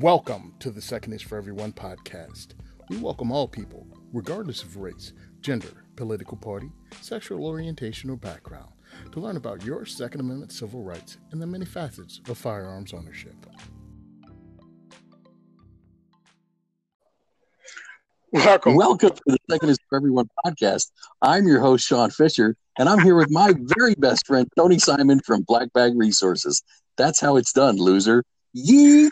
Welcome to the Second is for Everyone podcast. We welcome all people, regardless of race, gender, political party, sexual orientation, or background, to learn about your Second Amendment civil rights and the many facets of firearms ownership. Welcome. Welcome to the Second is for Everyone podcast. I'm your host, Sean Fisher, and I'm here with my very best friend, Tony Simon from Black Bag Resources. That's how it's done, loser. Yeet!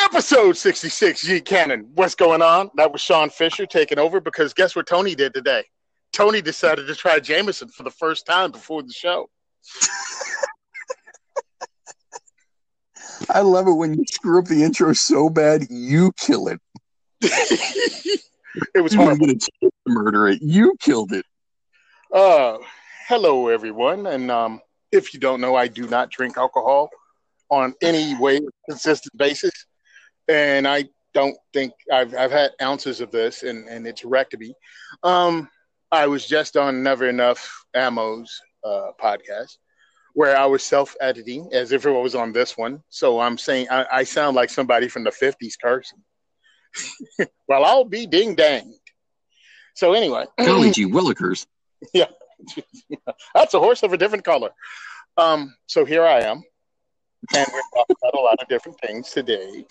Episode 66, Yeet Cannon. What's going on? That was Sean Fisher taking over because guess what Tony did today? Tony decided to try Jameson for the first time before the show. I love it when you screw up the intro so bad, you kill it. it was horrible. to murder it. You killed it. Uh, hello, everyone. And um, if you don't know, I do not drink alcohol on any way consistent basis and I don't think I've I've had ounces of this, and and it's wrecked me. Um, I was just on Never Enough Ammo's uh, podcast where I was self editing as if it was on this one. So I'm saying I, I sound like somebody from the 50s cursing. well, I'll be ding dang. So anyway, Golly gee willikers. Yeah, that's a horse of a different color. Um, so here I am, and we're talking about a lot of different things today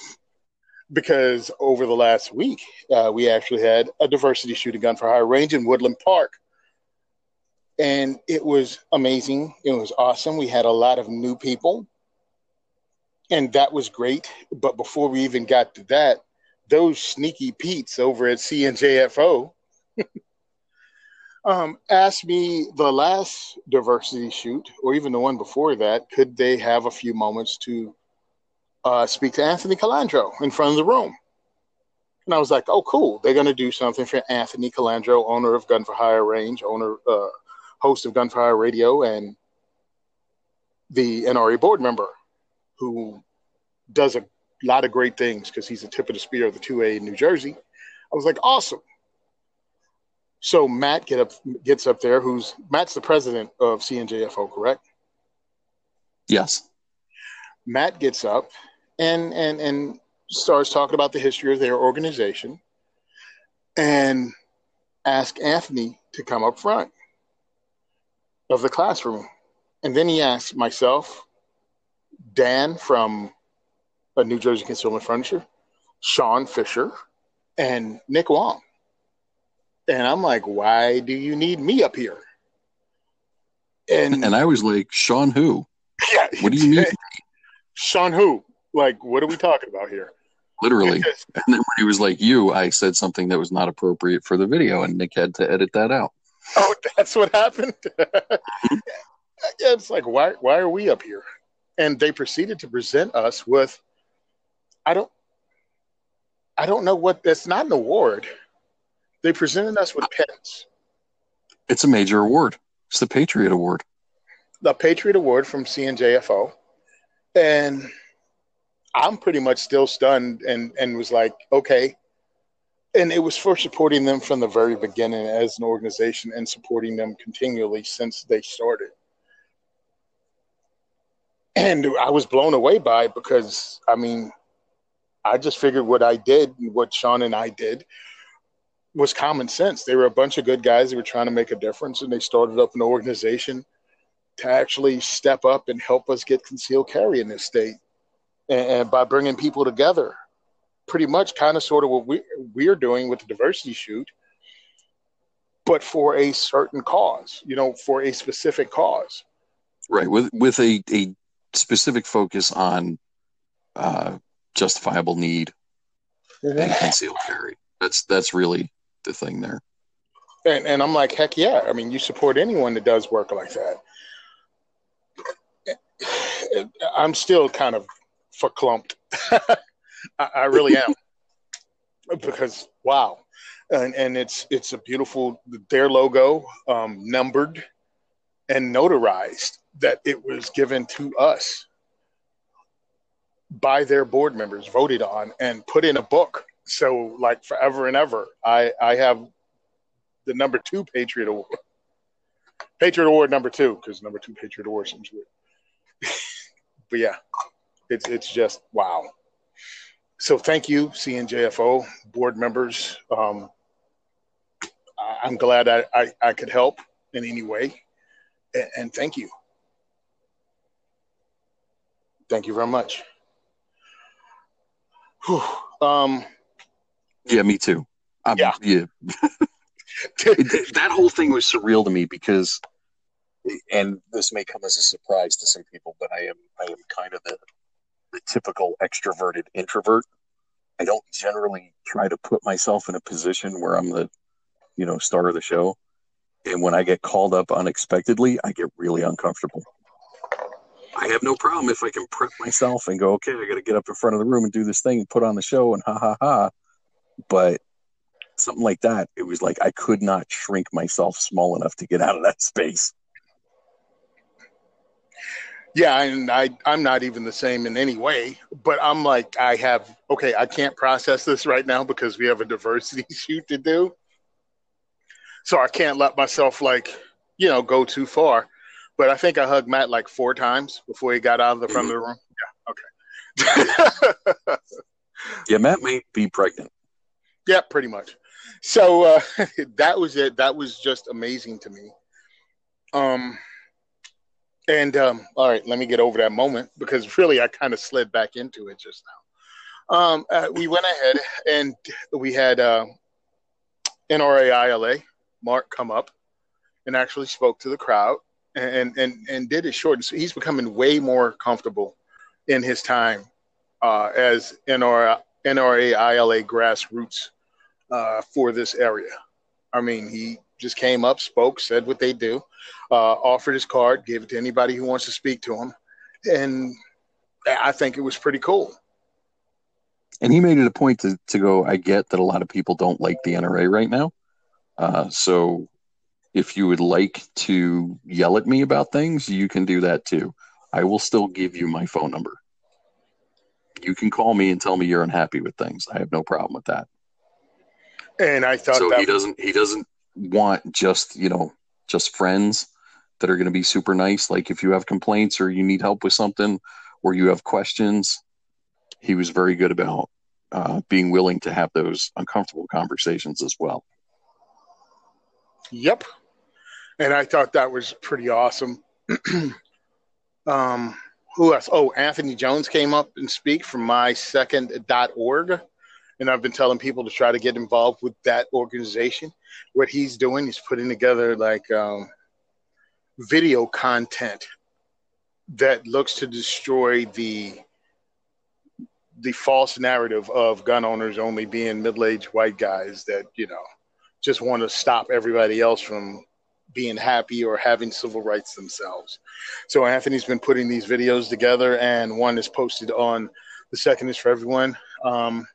because over the last week, uh, we actually had a diversity shooting gun for hire range in Woodland Park. And it was amazing. It was awesome. We had a lot of new people, and that was great. But before we even got to that, those sneaky Pete's over at CNJFO um, asked me the last diversity shoot, or even the one before that, could they have a few moments to uh, speak to Anthony Calandro in front of the room. And I was like, oh, cool. They're going to do something for Anthony Calandro, owner of Gun for Hire Range, owner, uh, host of Gun for Hire Radio, and the NRA board member who does a lot of great things because he's the tip of the spear of the 2A in New Jersey. I was like, awesome. So Matt get up, gets up there, who's Matt's the president of CNJFO, correct? Yes. Matt gets up and and and starts talking about the history of their organization and ask Anthony to come up front of the classroom. And then he asked myself, Dan from a New Jersey Consumer Furniture, Sean Fisher, and Nick Wong. And I'm like, why do you need me up here? And and I was like, Sean who? Yeah. What do you mean? Sean who? Like, what are we talking about here? Literally. and then when he was like, you, I said something that was not appropriate for the video, and Nick had to edit that out. Oh, that's what happened? Yeah, it's like, why, why are we up here? And they proceeded to present us with, I don't, I don't know what, that's not an award. They presented us with pens. It's a major award. It's the Patriot Award. The Patriot Award from CNJFO. And I'm pretty much still stunned and, and was like, okay. And it was for supporting them from the very beginning as an organization and supporting them continually since they started. And I was blown away by it because, I mean, I just figured what I did, and what Sean and I did, was common sense. They were a bunch of good guys that were trying to make a difference, and they started up an organization to actually step up and help us get concealed carry in this state and, and by bringing people together pretty much kind of sort of what we, we're doing with the diversity shoot but for a certain cause you know for a specific cause. Right with with a, a specific focus on uh, justifiable need mm-hmm. and concealed carry. That's that's really the thing there. And, and i'm like heck yeah. I mean you support anyone that does work like that. I'm still kind of verklempt. I, I really am because wow, and and it's it's a beautiful their logo um, numbered and notarized that it was given to us by their board members, voted on and put in a book. So like forever and ever, I I have the number two Patriot Award. Patriot Award number two, because number two Patriot Award seems weird but yeah, it's it's just wow. so thank you, CNJFO board members. Um, I'm glad I, I, I, could help in any way, and, and thank you. Thank you very much. Whew. Um, yeah, me too. I'm, yeah, yeah. that whole thing was surreal to me because, and this may come as a surprise to some people, but I am I am kind of the the typical extroverted introvert. I don't generally try to put myself in a position where I'm the, you know, star of the show. And when I get called up unexpectedly, I get really uncomfortable. I have no problem if I can prep myself and go, okay, I got to get up in front of the room and do this thing and put on the show and ha ha ha. But something like that, it was like I could not shrink myself small enough to get out of that space. Yeah, and I I'm not even the same in any way, but I'm like I have okay, I can't process this right now because we have a diversity shoot to do. So I can't let myself like, you know, go too far. But I think I hugged Matt like four times before he got out of the front of the room. Yeah, okay. yeah, Matt may be pregnant. Yeah, pretty much. So uh, that was it. That was just amazing to me. Um, and um, all right, let me get over that moment because really I kind of slid back into it just now. Um, uh, we went ahead and we had uh, NRAILA Mark come up and actually spoke to the crowd and and and did it short. So he's becoming way more comfortable in his time uh, as NRA, NRAILA grassroots uh, for this area. I mean, he just came up, spoke, said what they do, uh, offered his card, gave it to anybody who wants to speak to him, and I think it was pretty cool. And he made it a point to, to go. I get that a lot of people don't like the NRA right now, uh, so if you would like to yell at me about things, you can do that too. I will still give you my phone number. You can call me and tell me you're unhappy with things. I have no problem with that. And I thought so. he doesn't. He doesn't want just you know just friends that are going to be super nice. Like if you have complaints or you need help with something or you have questions, he was very good about uh, being willing to have those uncomfortable conversations as well. Yep. And I thought that was pretty awesome. um, who else? Oh, Anthony Jones came up and speak from my second.org and I've been telling people to try to get involved with that organization. What he's doing, he's putting together like um, video content that looks to destroy the the false narrative of gun owners only being middle-aged white guys that you know just want to stop everybody else from being happy or having civil rights themselves. So Anthony's been putting these videos together, and one is posted on the second is for everyone. Um,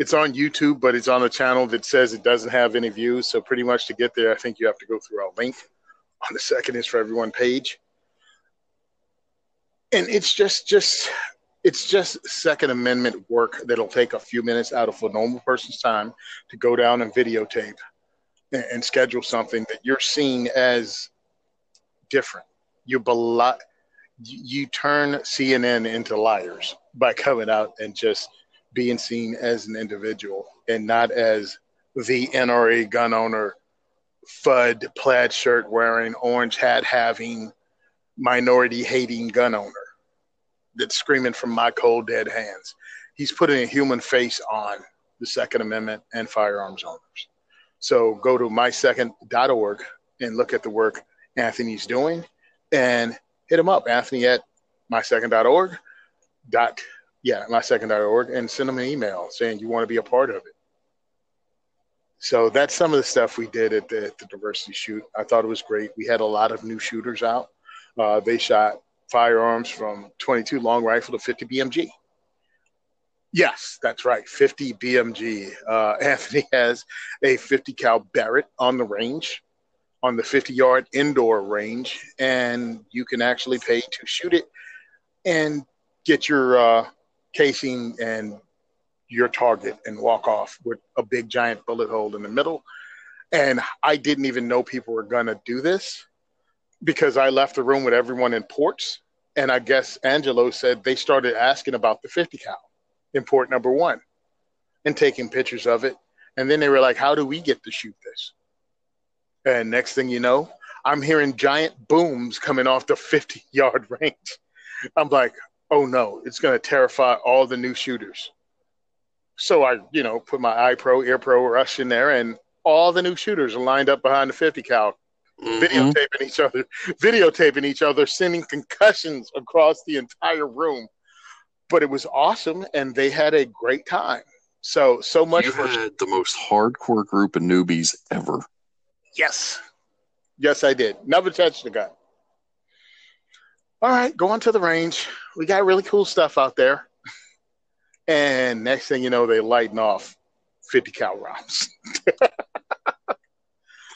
it's on YouTube, but it's on a channel that says it doesn't have any views. So pretty much to get there, I think you have to go through our link on the second is for everyone page. And it's just just it's just Second Amendment work that'll take a few minutes out of a normal person's time to go down and videotape and, and schedule something that you're seeing as different. You belo- you turn CNN into liars by coming out and just being seen as an individual and not as the NRA gun owner, FUD plaid shirt wearing, orange hat having, minority hating gun owner that's screaming from my cold dead hands. He's putting a human face on the Second Amendment and firearms owners. So go to mysecond.org and look at the work Anthony's doing and hit him up, Anthony at mysecond.org. Dot yeah, mysecond.org, and send them an email saying you want to be a part of it. So that's some of the stuff we did at the, the diversity shoot. I thought it was great. We had a lot of new shooters out. Uh, they shot firearms from 22 long rifle to 50 BMG. Yes, that's right, 50 BMG. Uh, Anthony has a 50 cal Barrett on the range, on the 50 yard indoor range, and you can actually pay to shoot it and get your uh, casing and your target and walk off with a big giant bullet hole in the middle. And I didn't even know people were going to do this because I left the room with everyone in ports. And I guess Angelo said they started asking about the 50 cal. in port number one and taking pictures of it. And then they were like, how do we get to shoot this? And next thing you know, I'm hearing giant booms coming off the 50 yard range. I'm like, oh no, it's going to terrify all the new shooters. So I, you know, put my iPro, EarPro Rush in there, and all the new shooters are lined up behind the 50 cal, mm-hmm. videotaping each other, videotaping each other, sending concussions across the entire room. But it was awesome, and they had a great time. So, so much you for had the most hardcore group of newbies ever. Yes, yes, I did. Never touched the gun. All right, going to the range. We got really cool stuff out there. And next thing you know, they lighten off 50 cal rounds.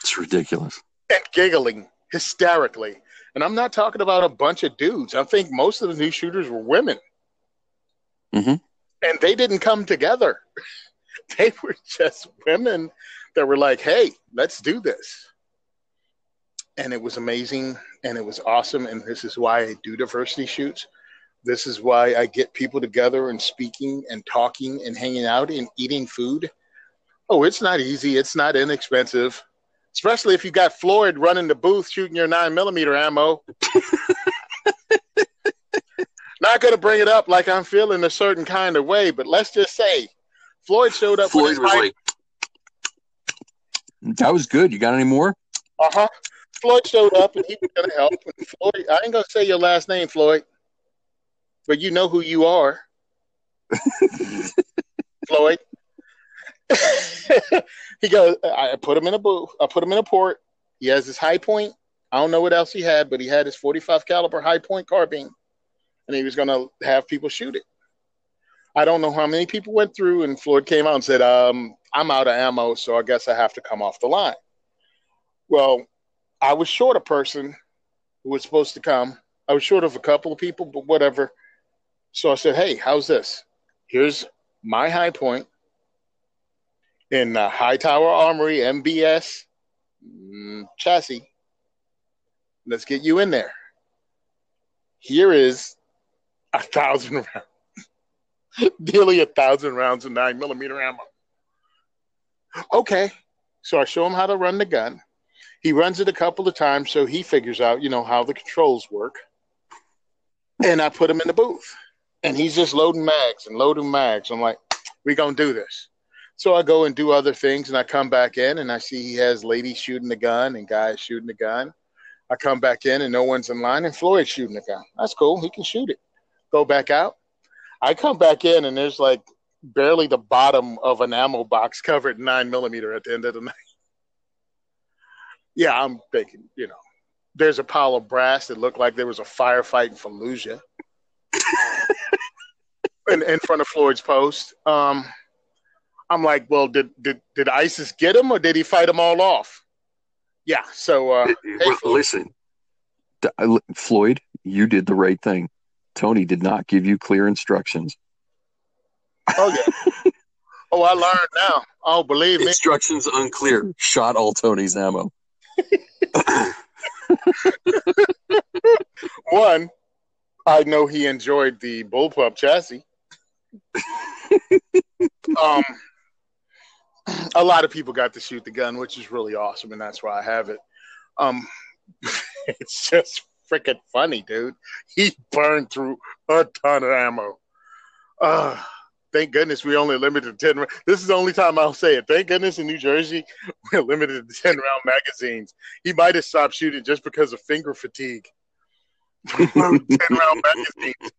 it's ridiculous. And giggling hysterically. And I'm not talking about a bunch of dudes. I think most of the new shooters were women. Mm-hmm. And they didn't come together. they were just women that were like, hey, let's do this. And it was amazing and it was awesome. And this is why I do diversity shoots this is why I get people together and speaking and talking and hanging out and eating food. Oh, it's not easy. It's not inexpensive, especially if you got Floyd running the booth shooting your nine millimeter ammo. not going to bring it up like I'm feeling a certain kind of way, but let's just say Floyd showed up. Floyd was like, "That was good. You got any more?" Uh huh. Floyd showed up and he was going to help. And Floyd, I ain't going to say your last name, Floyd but you know who you are, Floyd. he goes, I put him in a booth. I put him in a port. He has his Hi-Point. I don't know what else he had, but he had his 45 caliber Hi-Point carbine, and he was going to have people shoot it. I don't know how many people went through, and Floyd came out and said, um, "I'm out of ammo, so I guess I have to come off the line." Well, I was short a person who was supposed to come. I was short of a couple of people, but whatever. So I said, hey, how's this? Here's my Hi-Point in uh, Hightower Armory MBS mm, chassis. Let's get you in there. Here is a thousand rounds, nearly a thousand rounds of nine millimeter ammo. Okay, so I show him how to run the gun. He runs it a couple of times, so he figures out, you know, how the controls work. And I put him in the booth and he's just loading mags and loading mags. I'm like, we gonna do this. So I go and do other things, and I come back in and I see he has ladies shooting the gun and guys shooting the gun. I come back in and no one's in line, and Floyd's shooting the gun. That's cool. He can shoot it. Go back out. I come back in and there's like barely the bottom of an ammo box covered nine millimeter at the end of the night. Yeah, I'm thinking, you know, there's a pile of brass that looked like there was a firefight in Fallujah in, in front of Floyd's post. Um, I'm like, well, did, did did ISIS get him or did he fight them all off? Yeah. So, uh, hey, listen, Floyd, you did the right thing. Tony did not give you clear instructions. Oh yeah. oh, I learned now. Oh, believe me. Instructions unclear. Shot all Tony's ammo. One, I know he enjoyed the bullpup chassis. um, a lot of people got to shoot the gun, which is really awesome, and that's why I have it. Um, it's just freaking funny, dude. He burned through a ton of ammo. Uh, thank goodness we only limited to 10 this is the only time i'll say it thank goodness in new jersey we're limited to 10 round magazines he might have stopped shooting just because of finger fatigue 10 round magazines,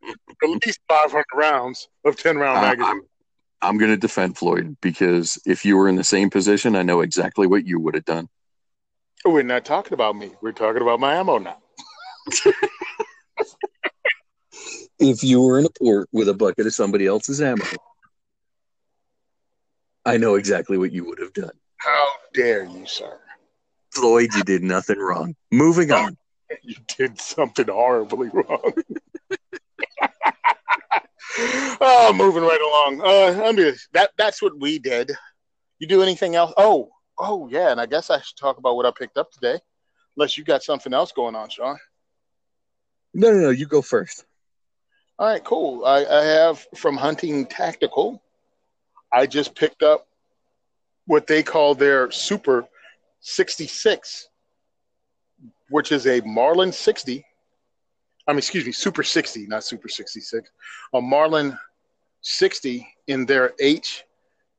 at least 500 rounds of 10 round magazines. I'm, I'm going to defend Floyd because if you were in the same position, I know exactly what you would have done. We're not talking about me. We're talking about my ammo now. If you were in a port with a bucket of somebody else's ammo, I know exactly what you would have done. How dare you, sir? Floyd, you did nothing wrong. Moving on. you did something horribly wrong. oh, moving right along. Uh, I mean, that that's what we did. You do anything else? Oh, oh yeah, and I guess I should talk about what I picked up today, unless you got something else going on, Sean. No, no, no. You go first. All right, cool. I, I have from Hunting Tactical. I just picked up what they call their Super 66, which is a Marlin 60. I mean, excuse me, Super 60, not Super 66. A Marlin 60 in their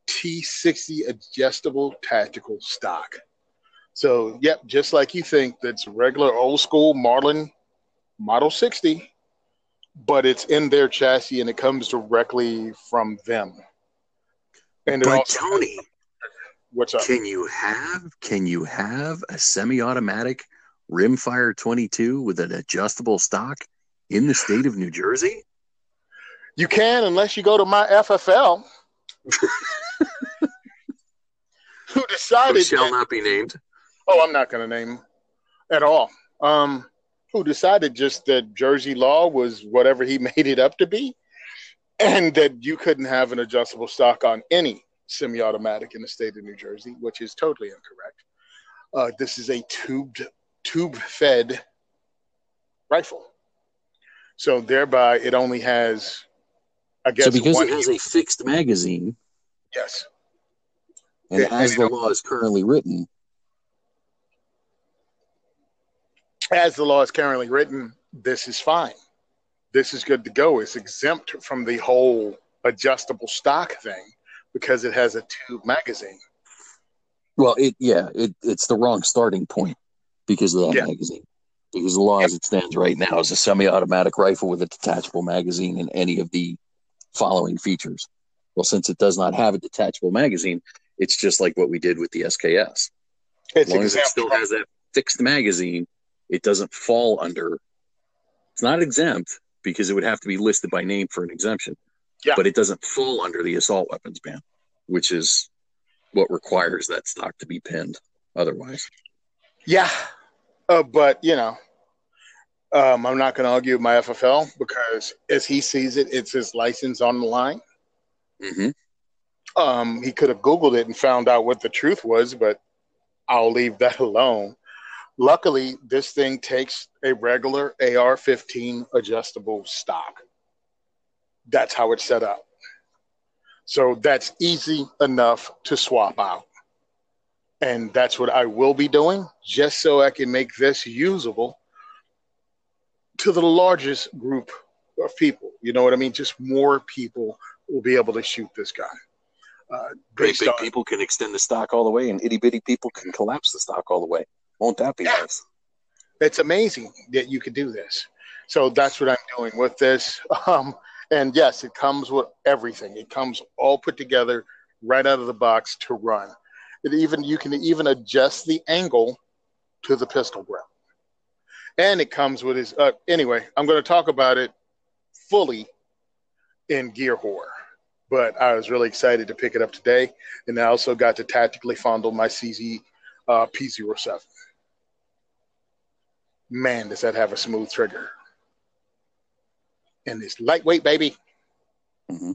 HT60 adjustable tactical stock. So, yep, just like you think, that's regular old school Marlin Model 60, but it's in their chassis and it comes directly from them. And but also, Tony, what's up? Can you have can you have a semi-automatic rimfire 22 with an adjustable stock in the state of New Jersey? You can unless you go to my FFL. who decided who shall that, not be named Oh, I'm not going to name at all. Um, who decided just that Jersey law was whatever he made it up to be, and that you couldn't have an adjustable stock on any semi-automatic in the state of New Jersey, which is totally incorrect. Uh, this is a tubed, tube-fed rifle, so thereby it only has, I guess, so because it has a fixed magazine. Yes. And as the law is currently written, as the law is currently written, this is fine. This is good to go. It's exempt from the whole adjustable stock thing because it has a tube magazine. Well, it yeah, it, it's the wrong starting point because of that yeah. magazine. Because the law as it stands right now is a semi-automatic rifle with a detachable magazine and any of the following features. Well, since it does not have a detachable magazine, it's just like what we did with the SKS. It's as long as it still has that fixed magazine, it doesn't fall under it's not exempt because it would have to be listed by name for an exemption. Yeah. but it doesn't fall under the assault weapons ban which is what requires that stock to be pinned otherwise. Yeah. Uh, but you know um, i'm not going to argue with my ffl because as he sees it it's his license on the line. Mm-hmm. um, he could have googled it and found out what the truth was but i'll leave that alone Luckily, this thing takes a regular AR 15 adjustable stock. That's how it's set up. So that's easy enough to swap out. And that's what I will be doing just so I can make this usable to the largest group of people. You know what I mean? Just more people will be able to shoot this guy. Uh, Great big on, people can extend the stock all the way, and itty bitty people can collapse the stock all the way. Won't that be yeah. nice? It's amazing that you could do this. So that's what I'm doing with this. Um, and yes, it comes with everything. It comes all put together right out of the box to run. It even you can even adjust the angle to the pistol grip. And it comes with his uh, anyway, I'm going to talk about it fully in Gear Horror. But I was really excited to pick it up today. And I also got to tactically fondle my CZ uh, P07 man, does that have a smooth trigger. And it's lightweight, baby. Mm-hmm.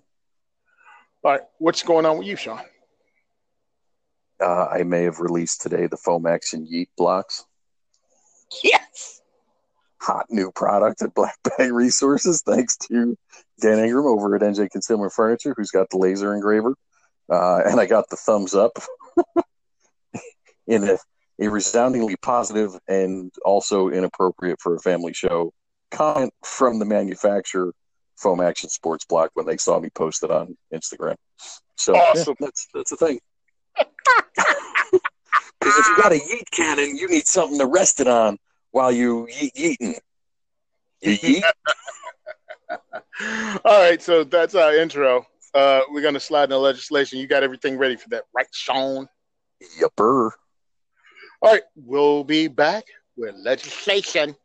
All right, what's going on with you, Sean? Uh, I may have released today the foam action Yeet blocks. Yes. Hot new product at Black Bag Resources, thanks to Dan Ingram over at NJ Consumer Furniture, who's got the laser engraver. Uh, and I got the thumbs up in a a resoundingly positive and also inappropriate for a family show comment from the manufacturer foam action sports block when they saw me post it on instagram. So awesome. yeah, that's that's the thing. Because if you got a yeet cannon you need something to rest it on while you yeet yeeting. You yeet? All right so that's our intro. Uh, we're going to slide in the legislation. You got everything ready for that right sean? Yupper all right, we'll be back with legislation.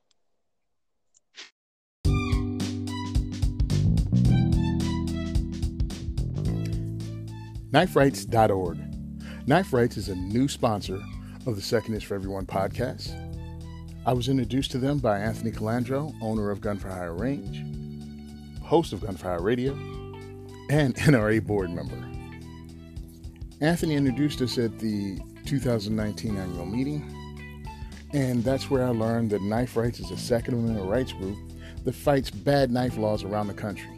KnifeRights.org. Knife Rights is a new sponsor of the Second is for Everyone podcast. I was introduced to them by Anthony Calandro, owner of Gun for Hire Range, host of Gun for Hire Radio, and NRA board member. Anthony introduced us at the 2019 annual meeting. And that's where I learned that Knife Rights is a Second Amendment rights group that fights bad knife laws around the country.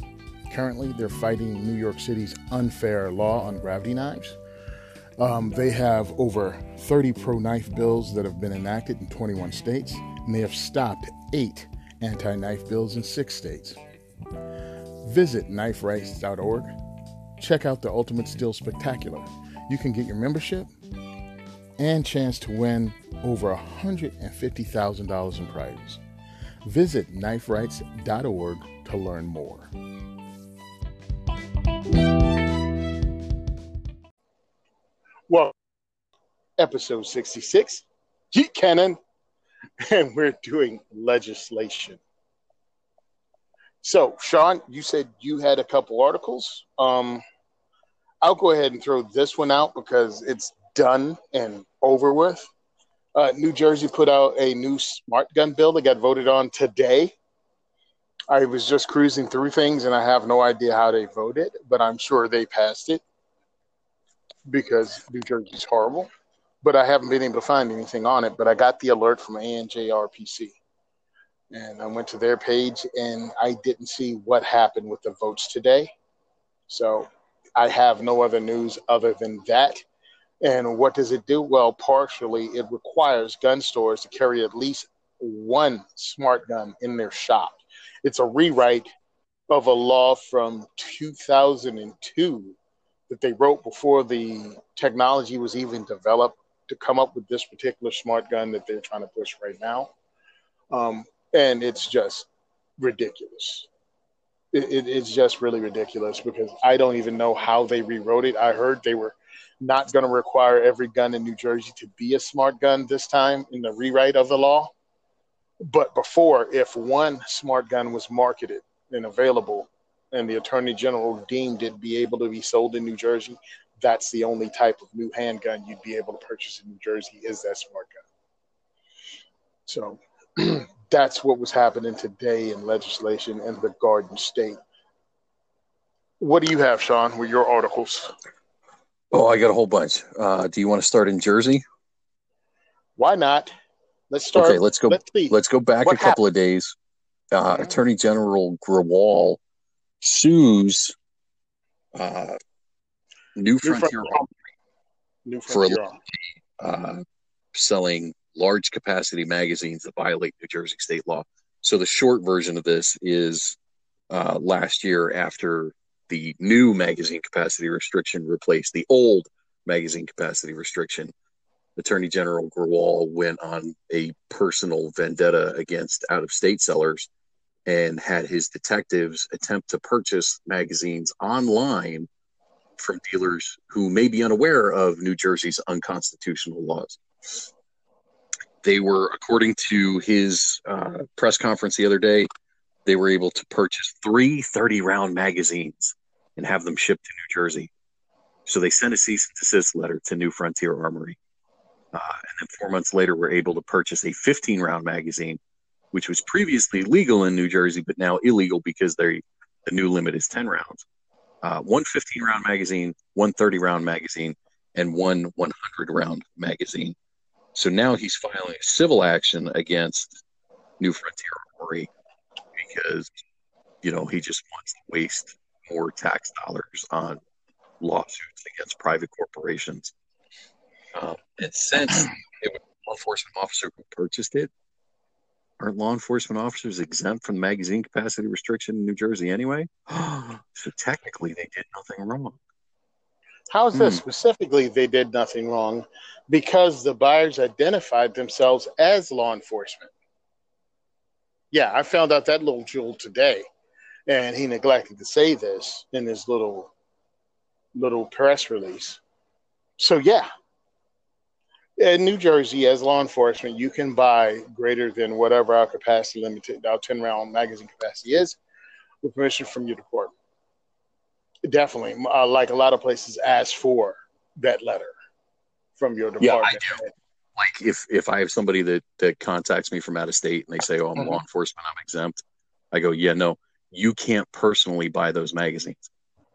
Currently, they're fighting New York City's unfair law on gravity knives. Um, they have over 30 pro knife bills that have been enacted in 21 states, and they have stopped eight anti knife bills in six states. Visit kniferights.org. Check out the Ultimate Steel Spectacular. You can get your membership and chance to win over $150,000 in prizes. Visit kniferights.org to learn more. Well, episode 66, Yeet Cannon, and we're doing legislation. So, Sean, you said you had a couple articles. Um, I'll go ahead and throw this one out because it's done and over with. Uh, New Jersey put out a new smart gun bill that got voted on today. I was just cruising through things and I have no idea how they voted, but I'm sure they passed it because New Jersey's horrible. But I haven't been able to find anything on it. But I got the alert from ANJRPC. And I went to their page and I didn't see what happened with the votes today. So I have no other news other than that. And what does it do? Well, partially, it requires gun stores to carry at least one smart gun in their shop. It's a rewrite of a law from 2002 that they wrote before the technology was even developed to come up with this particular smart gun that they're trying to push right now. Um, and it's just ridiculous. It, it, it's just really ridiculous because I don't even know how they rewrote it. I heard they were not going to require every gun in New Jersey to be a smart gun this time in the rewrite of the law. But before, if one smart gun was marketed and available and the attorney general deemed it be able to be sold in New Jersey, that's the only type of new handgun you'd be able to purchase in New Jersey is that smart gun. So that's what was happening today in legislation in the Garden State. What do you have, Sean, with your articles? Oh, I got a whole bunch. Uh, do you want to start in Jersey? Why not? Let's start. Okay, let's go. Let's, let's go back what a couple happened? of days. Uh, Attorney General Grewal sues uh, New, New Frontier, New Frontier for uh, selling large capacity magazines that violate New Jersey state law. So the short version of this is uh, last year after the new magazine capacity restriction replaced the old magazine capacity restriction. Attorney General Grewal went on a personal vendetta against out of state sellers and had his detectives attempt to purchase magazines online from dealers who may be unaware of New Jersey's unconstitutional laws. They were, according to his uh, press conference the other day, they were able to purchase three 30 round magazines and have them shipped to New Jersey. So they sent a cease and desist letter to New Frontier Armory. Uh, and then four months later, were able to purchase a 15 round magazine which was previously legal in New Jersey, but now illegal because they the new limit is 10 rounds. Uh, one 15 round magazine, one 30 round magazine, and one 100 round magazine. So now he's filing a civil action against New Frontier Armory because, you know, he just wants to waste more tax dollars on lawsuits against private corporations. Um, and since it was a law enforcement officer who purchased it, aren't law enforcement officers exempt from magazine capacity restriction in New Jersey anyway? so technically, they did nothing wrong. How is this hmm. specifically? They did nothing wrong because the buyers identified themselves as law enforcement. Yeah, I found out that little jewel today, and he neglected to say this in his little little press release. So yeah, in New Jersey, as law enforcement, you can buy greater than whatever our capacity limited, our 10 round magazine capacity is, with permission from your department. Definitely, uh, like a lot of places ask for that letter from your department. Yeah, I do. Like if if I have somebody that that contacts me from out of state and they say, "Oh, I'm mm-hmm. law enforcement, I'm exempt," I go, "Yeah, no, you can't personally buy those magazines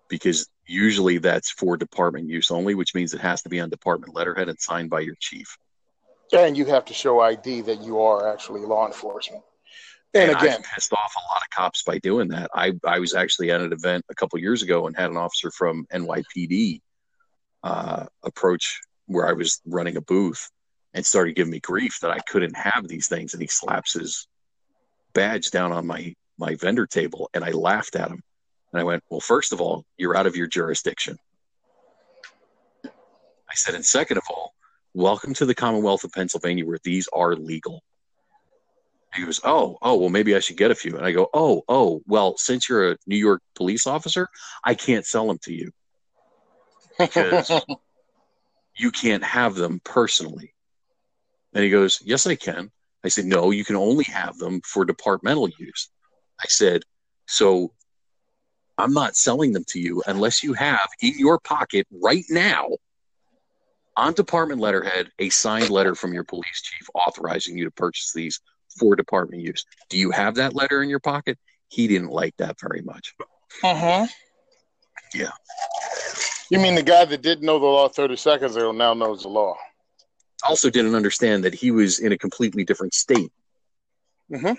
because usually that's for department use only, which means it has to be on department letterhead and signed by your chief. And you have to show ID that you are actually law enforcement. And, and again, I pissed off a lot of cops by doing that. I, I was actually at an event a couple years ago and had an officer from NYPD uh, approach where I was running a booth and started giving me grief that I couldn't have these things. And he slaps his badge down on my my vendor table, and I laughed at him. And I went, "Well, first of all, you're out of your jurisdiction." I said, and second of all, welcome to the Commonwealth of Pennsylvania where these are legal. He goes, Oh, oh, well, maybe I should get a few. And I go, Oh, oh, well, since you're a New York police officer, I can't sell them to you because you can't have them personally. And he goes, Yes, I can. I said, No, you can only have them for departmental use. I said, So I'm not selling them to you unless you have in your pocket right now on department letterhead a signed letter from your police chief authorizing you to purchase these for department use. Do you have that letter in your pocket? He didn't like that very much. Uh huh. Yeah. You mean the guy that didn't know the law 30 seconds ago now knows the law? Also, didn't understand that he was in a completely different state. Mm-hmm.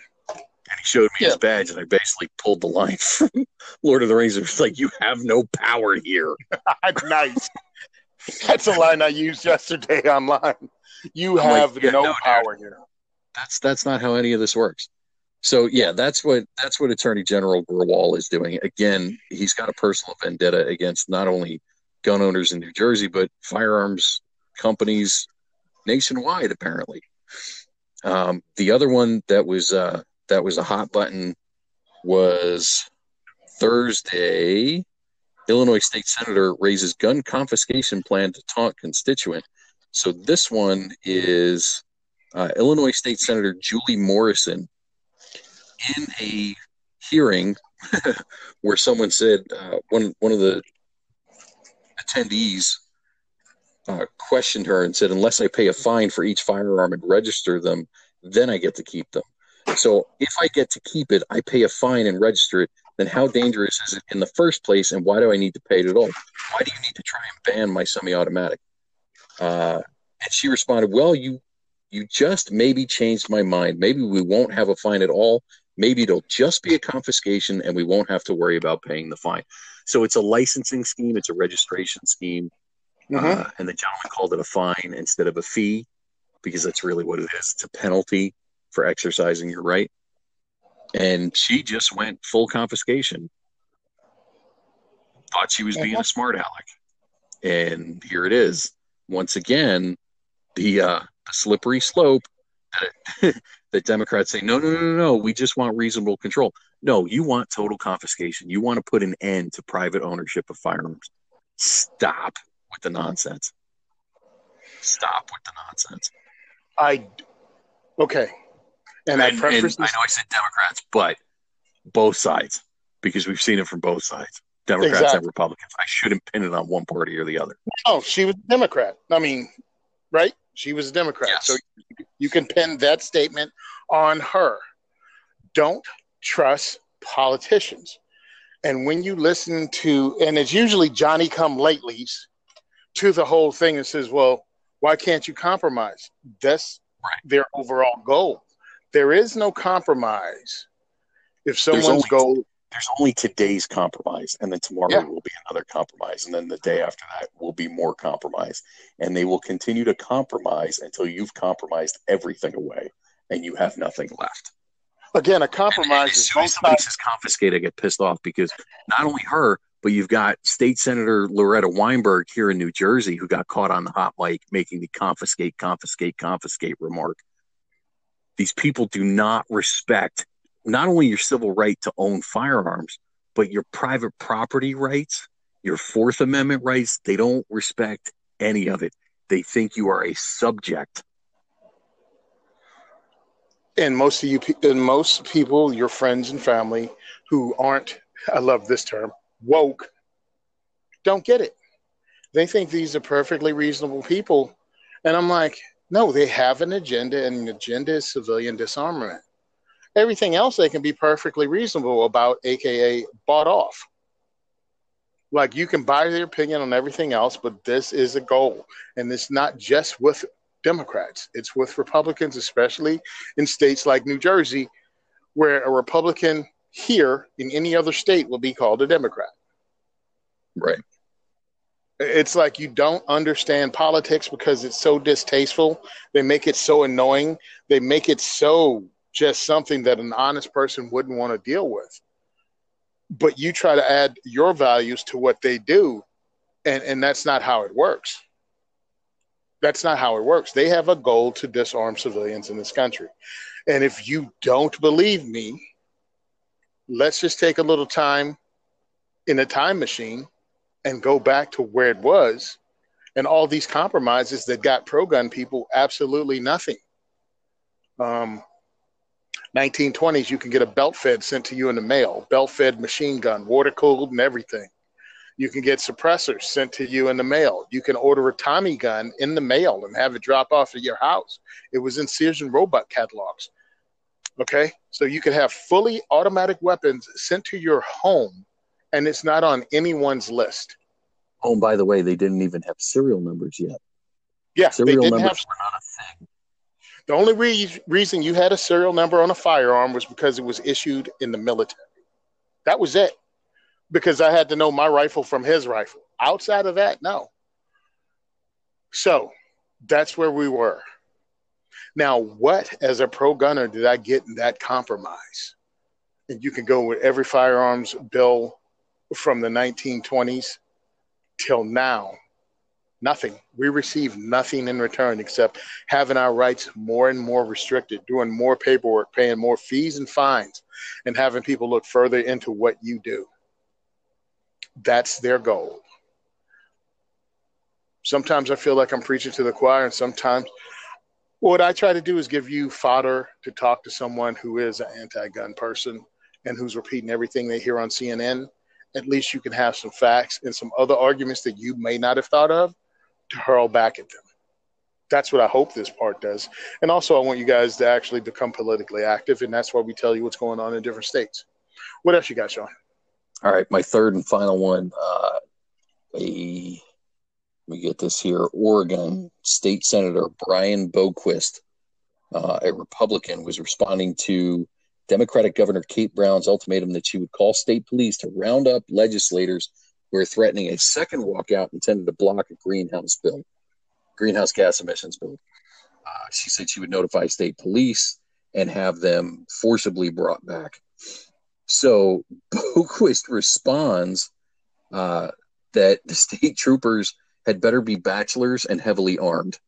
And he showed me yeah. his badge, and I basically pulled the line from Lord of the Rings. It was like, You have no power here. nice. That's a line I used yesterday online. You I'm have like, yeah, no, no, power here. That's that's not how any of this works. So yeah, that's what that's what Attorney General Grewal is doing. Again, he's got a personal vendetta against not only gun owners in New Jersey, but firearms companies nationwide. Apparently, um, the other one that was uh, that was a hot button was Thursday. Illinois State Senator raises gun confiscation plan to taunt constituent. So this one is uh, Illinois State Senator Julie Morrison in a hearing where someone said uh, one one of the attendees uh, questioned her and said, "Unless I pay a fine for each firearm and register them, then I get to keep them." So if I get to keep it, I pay a fine and register it. Then how dangerous is it in the first place, and why do I need to pay it at all? Why do you need to try and ban my semi-automatic? Uh, and she responded, "Well, you you just maybe changed my mind. Maybe we won't have a fine at all. Maybe it'll just be a confiscation, and we won't have to worry about paying the fine." So it's a licensing scheme. It's a registration scheme, mm-hmm. uh, and the gentleman called it a fine instead of a fee because that's really what it is. It's a penalty for exercising your right. And she just went full confiscation. Thought she was being a smart aleck. And here it is. Once again, the uh, slippery slope that, that Democrats say, no, no, no, no, no, we just want reasonable control. No, you want total confiscation. You want to put an end to private ownership of firearms. Stop with the nonsense. Stop with the nonsense. I okay. And, and, I, and I know I said Democrats, but both sides, because we've seen it from both sides. Democrats exactly. and Republicans. I shouldn't pin it on one party or the other. No, she was a Democrat. I mean, right? She was a Democrat. Yes. So you can pin that statement on her. Don't trust politicians. And when you listen to, and it's usually Johnny come latelys to the whole thing and says, well, why can't you compromise? That's right. their overall goal. There is no compromise. If someone's only, goal, there's only today's compromise, and then tomorrow yeah. will be another compromise, and then the day after that will be more compromise, and they will continue to compromise until you've compromised everything away, and you have nothing left. Again, a compromise and, and as soon as somebody says confiscate, I get pissed off because not only her, but you've got State Senator Loretta Weinberg here in New Jersey who got caught on the hot mic making the confiscate, confiscate, confiscate remark these people do not respect not only your civil right to own firearms, but your private property rights, your Fourth Amendment rights. They don't respect any of it. They think you are a subject. And most of you, and most people, your friends and family who aren't, I love this term, woke, don't get it. They think these are perfectly reasonable people. And I'm like, no, they have an agenda, and the agenda is civilian disarmament. Everything else they can be perfectly reasonable about, aka bought off. Like you can buy their opinion on everything else, but this is a goal. And it's not just with Democrats, it's with Republicans, especially in states like New Jersey, where a Republican here in any other state will be called a Democrat. Right. It's like you don't understand politics because it's so distasteful. They make it so annoying. They make it so just something that an honest person wouldn't want to deal with. But you try to add your values to what they do, and, and that's not how it works. That's not how it works. They have a goal to disarm civilians in this country. And if you don't believe me, let's just take a little time in a time machine and go back to where it was and all these compromises that got pro gun people absolutely nothing. Um, 1920s, you can get a belt fed sent to you in the mail, belt fed machine gun, water cooled, and everything. You can get suppressors sent to you in the mail. You can order a Tommy gun in the mail and have it drop off at your house. It was in Sears and Roebuck catalogs. Okay, so you can have fully automatic weapons sent to your home, and it's not on anyone's list. Oh, and by the way, they didn't even have serial numbers yet. Yeah, serial they didn't numbers have, were not a thing. The only re- reason you had a serial number on a firearm was because it was issued in the military. That was it. Because I had to know my rifle from his rifle. Outside of that, no. So that's where we were. Now, what as a pro gunner did I get in that compromise? And you can go with every firearms bill from the 1920s till now. Nothing. We receive nothing in return except having our rights more and more restricted, doing more paperwork, paying more fees and fines, and having people look further into what you do. That's their goal. Sometimes I feel like I'm preaching to the choir, and sometimes what I try to do is give you fodder to talk to someone who is an anti gun person and who's repeating everything they hear on CNN. At least you can have some facts and some other arguments that you may not have thought of to hurl back at them. That's what I hope this part does. And also, I want you guys to actually become politically active. And that's why we tell you what's going on in different states. What else you got, Sean? All right. My third and final one. Uh, a let me get this here. Oregon State Senator Brian Boquist, uh, a Republican, was responding to Democratic Governor Kate Brown's ultimatum that she would call state police to round up legislators who are threatening a second walkout intended to block a greenhouse bill, greenhouse gas emissions bill. Uh, she said she would notify state police and have them forcibly brought back. So Boquist responds uh, that the state troopers had better be bachelors and heavily armed.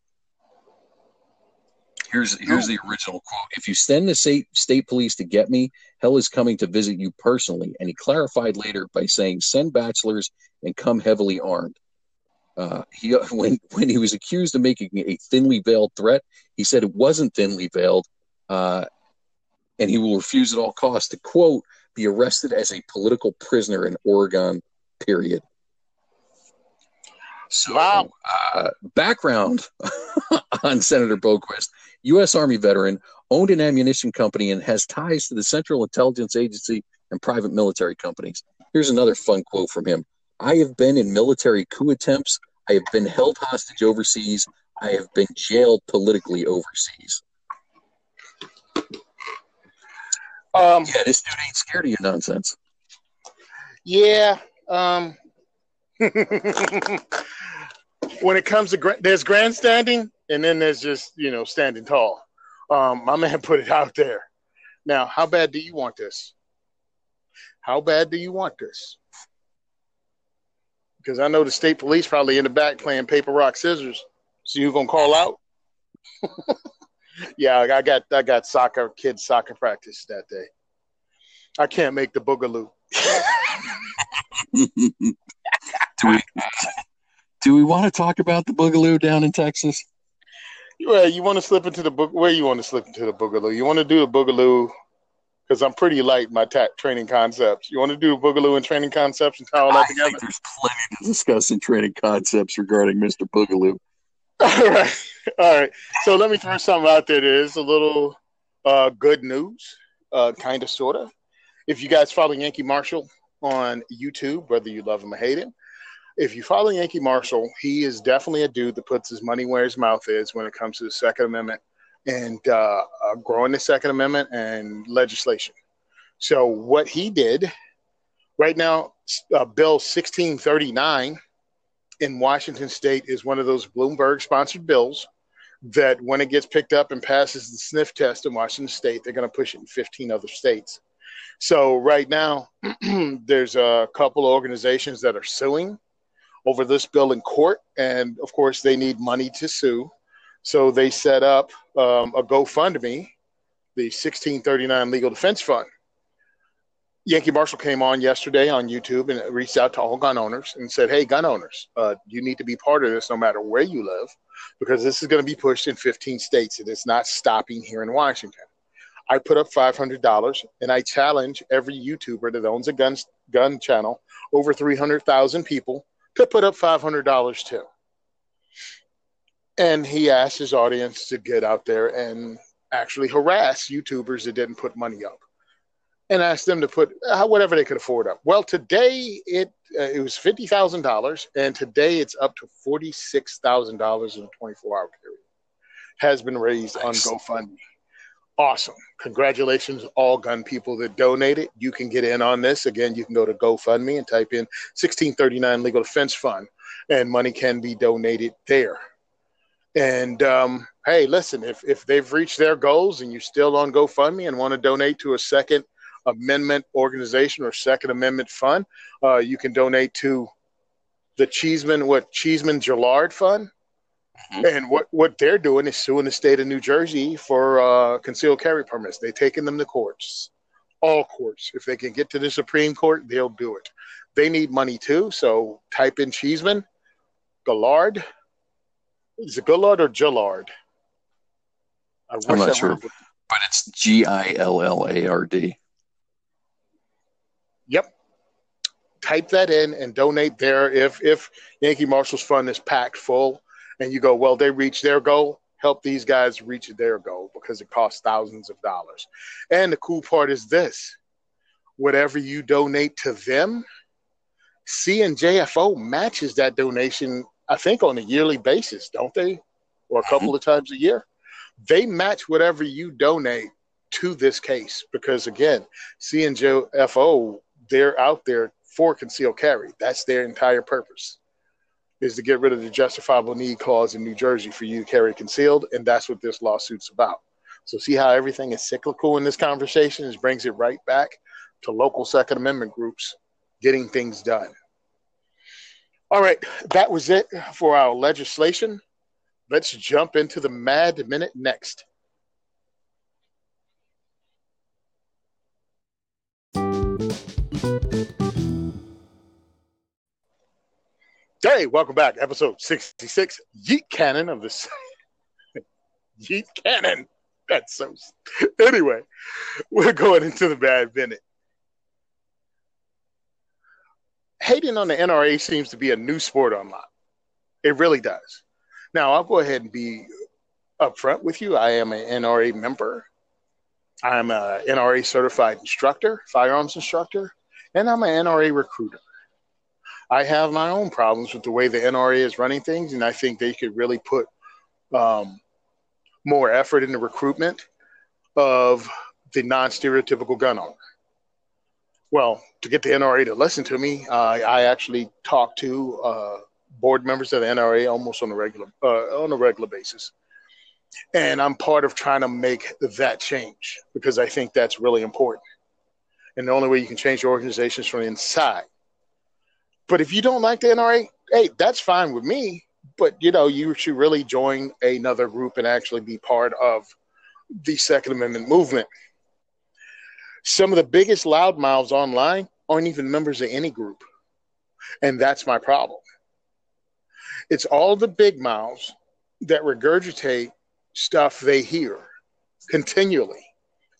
Here's here's oh. the original quote. If you send the state state police to get me, hell is coming to visit you personally. And he clarified later by saying, "Send bachelors and come heavily armed." Uh, he when when he was accused of making a thinly veiled threat, he said it wasn't thinly veiled, uh, and he will refuse at all costs to quote be arrested as a political prisoner in Oregon. Period. So, wow. uh, background on Senator Boquist U.S. Army veteran, owned an ammunition company, and has ties to the Central Intelligence Agency and private military companies. Here's another fun quote from him I have been in military coup attempts. I have been held hostage overseas. I have been jailed politically overseas. Um, yeah, this dude ain't scared of your nonsense. Yeah. Um, when it comes to gra- there's grandstanding and then there's just you know standing tall. Um, my man put it out there. Now, how bad do you want this? How bad do you want this? Because I know the state police probably in the back playing paper rock scissors. So you gonna call out? yeah, I got I got soccer kids soccer practice that day. I can't make the boogaloo. Do we do we want to talk about the boogaloo down in Texas? Well, you want to slip into the book? Where you want to slip into the boogaloo? You want to do the boogaloo because I'm pretty light in my ta- training concepts. You want to do the boogaloo and training concepts and tie all that I together? there's plenty to discuss in training concepts regarding Mr. Boogaloo. all right, all right. So let me throw something out there. That is a little uh, good news, uh, kind of, sort of. If you guys follow Yankee Marshall on YouTube, whether you love him or hate him, if you follow Yankee Marshall, he is definitely a dude that puts his money where his mouth is when it comes to the Second Amendment and uh, uh, growing the Second Amendment and legislation. So what he did right now, uh, Bill 1639 in Washington State is one of those Bloomberg-sponsored bills that when it gets picked up and passes the sniff test in Washington State, they're going to push it in 15 other states. So right now, there's a couple organizations that are suing over this bill in court, and of course, they need money to sue. So they set up um, a GoFundMe, the 1639 Legal Defense Fund. Yankee Marshall came on yesterday on YouTube and reached out to all gun owners and said, "Hey, gun owners, uh, you need to be part of this, no matter where you live, because this is going to be pushed in 15 states and it's not stopping here in Washington." I put up $500 and I challenge every YouTuber that owns a gun gun channel, over 300,000 people, to put up $500 too. And he asked his audience to get out there and actually harass YouTubers that didn't put money up and asked them to put uh, whatever they could afford up. Well, today it uh, it was fifty thousand dollars, and today it's up to forty six thousand dollars in a twenty four hour period. Has been raised nice. on GoFundMe. Awesome! Congratulations, all gun people that donated. You can get in on this. Again, you can go to GoFundMe and type in sixteen thirty nine Legal Defense Fund, and money can be donated there. And um, hey, listen, if if they've reached their goals and you're still on GoFundMe and want to donate to a second Amendment organization or Second Amendment fund. Uh, you can donate to the Cheeseman, what Cheeseman Gillard Fund. Mm-hmm. And what, what they're doing is suing the state of New Jersey for uh, concealed carry permits. They're taking them to courts, all courts. If they can get to the Supreme Court, they'll do it. They need money too. So type in Cheeseman, Gillard. Is it Gillard or Gillard? I am not sure, but it's G I L L A R D. Yep. Type that in and donate there. If if Yankee Marshall's fund is packed full, and you go, well, they reached their goal. Help these guys reach their goal because it costs thousands of dollars. And the cool part is this: whatever you donate to them, CNJFO matches that donation. I think on a yearly basis, don't they? Or a mm-hmm. couple of times a year. They match whatever you donate to this case because again, CNJFO they're out there for concealed carry. That's their entire purpose is to get rid of the justifiable need clause in New Jersey for you to carry concealed, and that's what this lawsuit's about. So see how everything is cyclical in this conversation? It brings it right back to local Second Amendment groups getting things done. All right, that was it for our legislation. Let's jump into the Mad Minute next. Hey, welcome back. Episode 66, Yeet Cannon of the Yeet Cannon. That's so. Anyway, we're going into the bad minute. Hating on the NRA seems to be a new sport online. It really does. Now, I'll go ahead and be upfront with you. I am an NRA member. I'm a NRA certified instructor, firearms instructor, and I'm an NRA recruiter. I have my own problems with the way the NRA is running things, and I think they could really put um, more effort in the recruitment of the non-stereotypical gun owner. Well, to get the NRA to listen to me, uh, I actually talk to uh, board members of the NRA almost on a regular uh, on a regular basis, and I'm part of trying to make that change because I think that's really important. And the only way you can change your organizations from inside but if you don't like the NRA, hey, that's fine with me. But you know, you should really join another group and actually be part of the Second Amendment movement. Some of the biggest loudmouths online aren't even members of any group. And that's my problem. It's all the big mouths that regurgitate stuff they hear continually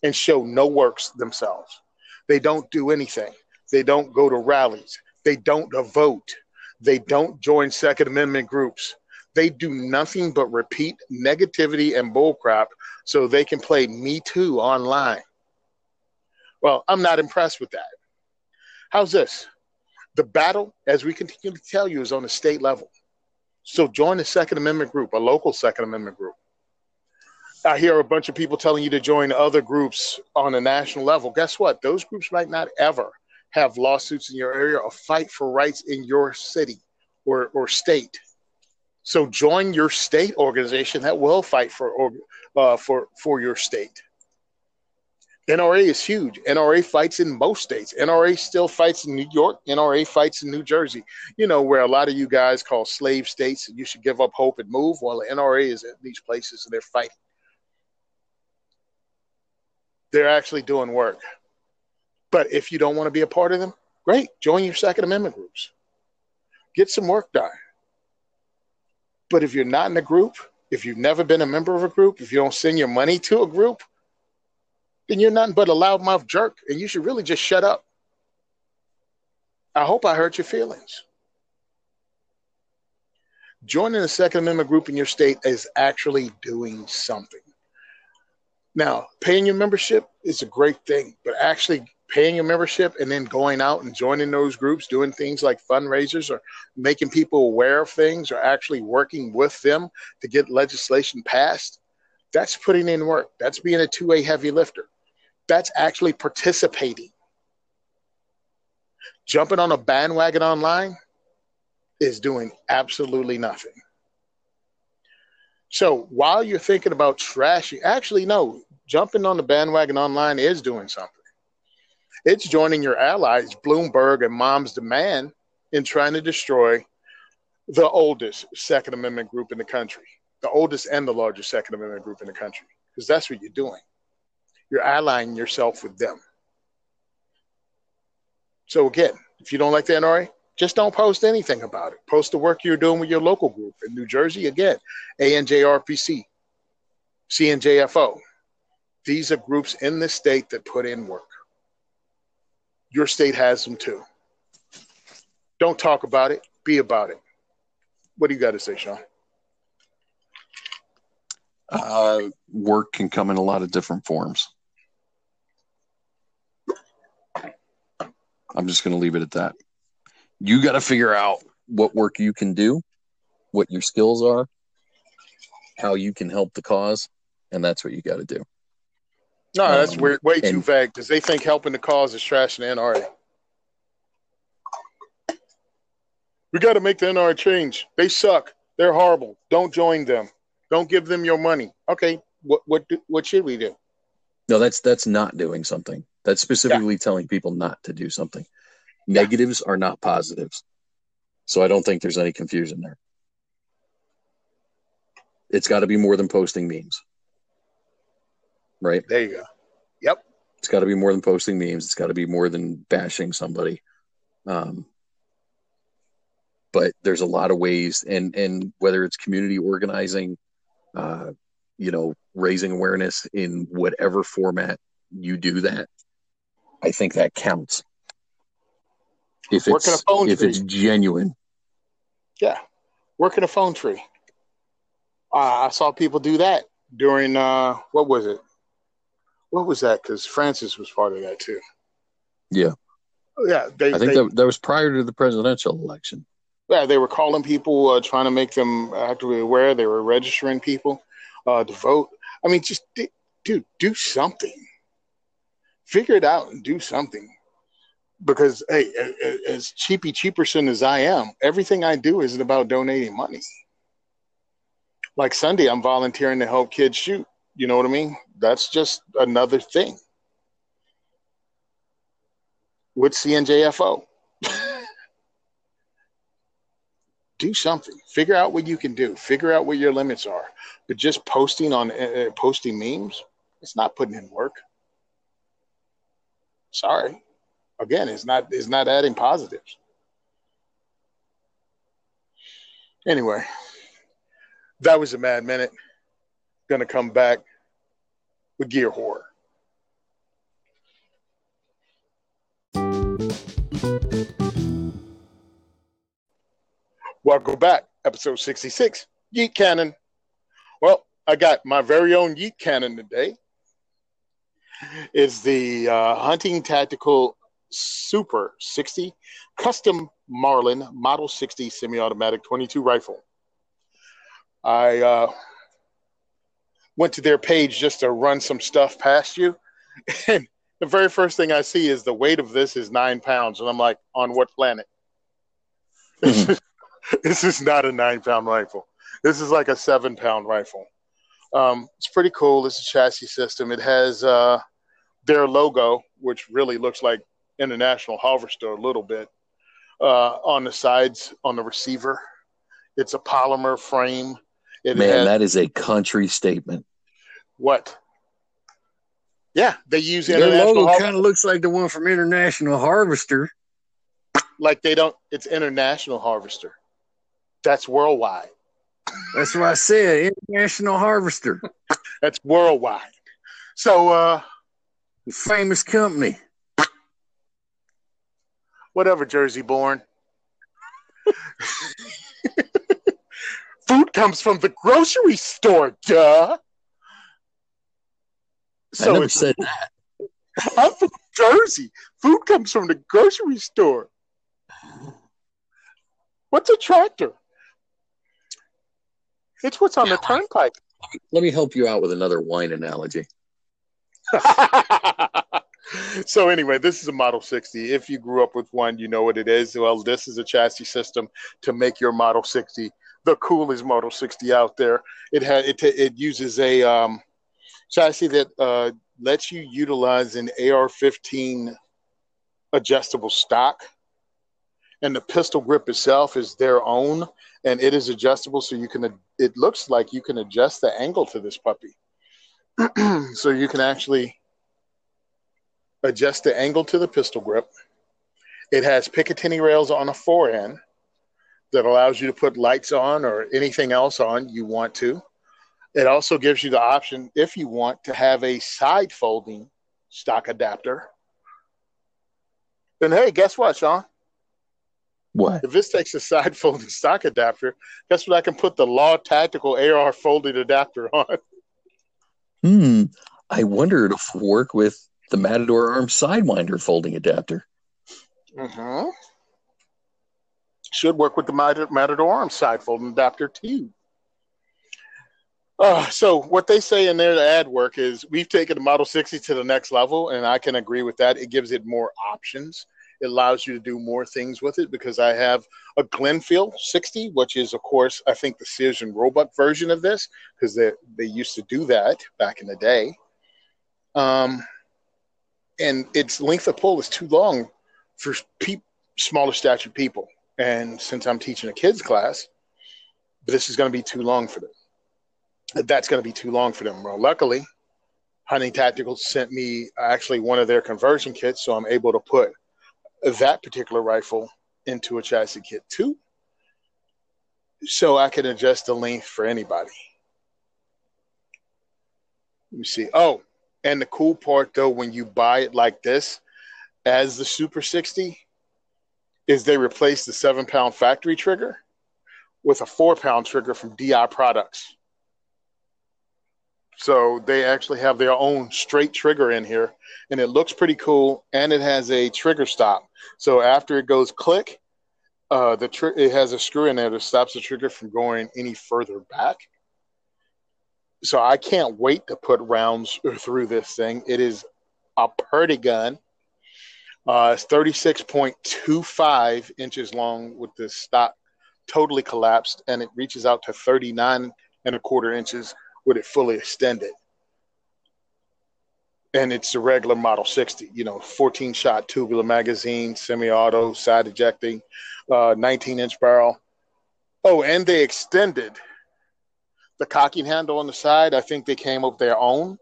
and show no works themselves. They don't do anything. They don't go to rallies. They don't vote. They don't join Second Amendment groups. They do nothing but repeat negativity and bullcrap so they can play Me Too online. Well, I'm not impressed with that. How's this? The battle, as we continue to tell you, is on a state level. So join a Second Amendment group, a local Second Amendment group. I hear a bunch of people telling you to join other groups on a national level. Guess what? Those groups might not ever have lawsuits in your area or fight for rights in your city or, or state. So join your state organization that will fight for uh, for for your state. NRA is huge. NRA fights in most states. NRA still fights in New York. NRA fights in New Jersey. You know where a lot of you guys call slave states and you should give up hope and move. Well, the NRA is in these places and they're fighting. They're actually doing work. But if you don't want to be a part of them, great. Join your Second Amendment groups. Get some work done. But if you're not in a group, if you've never been a member of a group, if you don't send your money to a group, then you're nothing but a loudmouth jerk, and you should really just shut up. I hope I hurt your feelings. Joining a Second Amendment group in your state is actually doing something. Now, paying your membership is a great thing, but actually paying your membership and then going out and joining those groups, doing things like fundraisers or making people aware of things or actually working with them to get legislation passed, that's putting in work. That's being a two way heavy lifter. That's actually participating. Jumping on a bandwagon online is doing absolutely nothing. So while you're thinking about trashing, actually, no, jumping on the bandwagon online is doing something. It's joining your allies, Bloomberg and Moms Demand, in trying to destroy the oldest Second Amendment group in the country, the oldest and the largest Second Amendment group in the country, because that's what you're doing. You're allying yourself with them. So, again, if you don't like the NRA, just don't post anything about it. Post the work you're doing with your local group. In New Jersey, again, ANJRPC, CNJFO. These are groups in the state that put in work your state has them too. Don't talk about it, be about it. What do you got to say, Sean? Uh, work can come in a lot of different forms. I'm just going to leave it at that. You got to figure out what work you can do, what your skills are, how you can help the cause, and that's what you got to do. No, that's um, weird. Way too vague because they think helping the cause is trashing the NRA. We got to make the NRA change. They suck. They're horrible. Don't join them. Don't give them your money. Okay, what what what should we do? No, that's that's not doing something. That's specifically yeah. telling people not to do something. Negatives yeah. are not positives. So I don't think there's any confusion there. It's got to be more than posting memes right? There you go. Yep. It's got to be more than posting memes. It's got to be more than bashing somebody. Um, but there's a lot of ways, and and whether it's community organizing, uh, you know, raising awareness in whatever format you do that, I think that counts. If Working it's if tree. it's genuine. Yeah, working a phone tree. Uh, I saw people do that during uh, what was it? What was that? Because Francis was part of that too. Yeah. Yeah, they, I think they, that, that was prior to the presidential election. Yeah, they were calling people, uh, trying to make them actively aware. They were registering people uh, to vote. I mean, just dude, do something. Figure it out and do something. Because hey, as cheapy cheaperson as I am, everything I do isn't about donating money. Like Sunday, I'm volunteering to help kids shoot. You know what I mean? That's just another thing with CNJFO. do something. Figure out what you can do. Figure out what your limits are. But just posting on uh, posting memes, it's not putting in work. Sorry. Again, it's not it's not adding positives. Anyway, that was a mad minute to come back with Gear Horror. Welcome back, episode 66, Yeet Cannon. Well, I got my very own Yeet Cannon today. It's the uh, Hunting Tactical Super 60 Custom Marlin Model 60 semi automatic 22 rifle. I uh, went to their page just to run some stuff past you, and the very first thing I see is the weight of this is nine pounds, and I'm like, on what planet? Mm-hmm. this is not a nine pound rifle. This is like a seven pound rifle. Um, it's pretty cool. It's a chassis system. It has uh, their logo, which really looks like International Harvester a little bit, uh, on the sides on the receiver. It's a polymer frame. It Man, has, that is a country statement. What? Yeah, they use their logo kind of looks like the one from International Harvester. Like they don't. It's International Harvester. That's worldwide. That's what I said. International Harvester. That's worldwide. So, uh, famous company. Whatever, Jersey born. Food comes from the grocery store, duh. So I never said that. I'm from Jersey. Food comes from the grocery store. What's a tractor? It's what's on yeah, the turnpike. Let me help you out with another wine analogy. so anyway, this is a Model 60. If you grew up with one, you know what it is. Well, this is a chassis system to make your Model 60 the coolest Model 60 out there. It had it, it uses a um, chassis that uh, lets you utilize an AR-15 adjustable stock, and the pistol grip itself is their own and it is adjustable so you can it looks like you can adjust the angle to this puppy. So you can actually adjust the angle to the pistol grip. It has picatinny rails on the forend that allows you to put lights on or anything else on you want to it also gives you the option if you want to have a side folding stock adapter then hey guess what sean what? If this takes a side folding stock adapter, guess what? I can put the Law Tactical AR folding adapter on. Hmm. I wonder if it'll work with the Matador Arm Sidewinder folding adapter. Mm-hmm. Should work with the Matador Arm side folding adapter too. Uh, so what they say in there to add work is we've taken the Model 60 to the next level, and I can agree with that. It gives it more options it allows you to do more things with it because I have a Glenfield 60, which is, of course, I think the Sears and Roebuck version of this because they, they used to do that back in the day. Um, and its length of pull is too long for pe- smaller statured people. And since I'm teaching a kids class, this is going to be too long for them. That's going to be too long for them. Well, luckily, Hunting Tactical sent me actually one of their conversion kits, so I'm able to put that particular rifle into a chassis kit too. So I can adjust the length for anybody. Let me see. Oh, and the cool part though, when you buy it like this as the Super 60, is they replace the seven pound factory trigger with a four pound trigger from DI Products. So they actually have their own straight trigger in here, and it looks pretty cool. And it has a trigger stop. So after it goes click, uh, the tr- it has a screw in there that stops the trigger from going any further back. So I can't wait to put rounds through this thing. It is a pretty gun. Uh, it's 36.25 inches long with the stock totally collapsed, and it reaches out to 39 and a quarter inches with it fully extended. And it's a regular Model 60, you know, 14 shot tubular magazine, semi auto, side ejecting, uh, 19 inch barrel. Oh, and they extended the cocking handle on the side. I think they came up with their own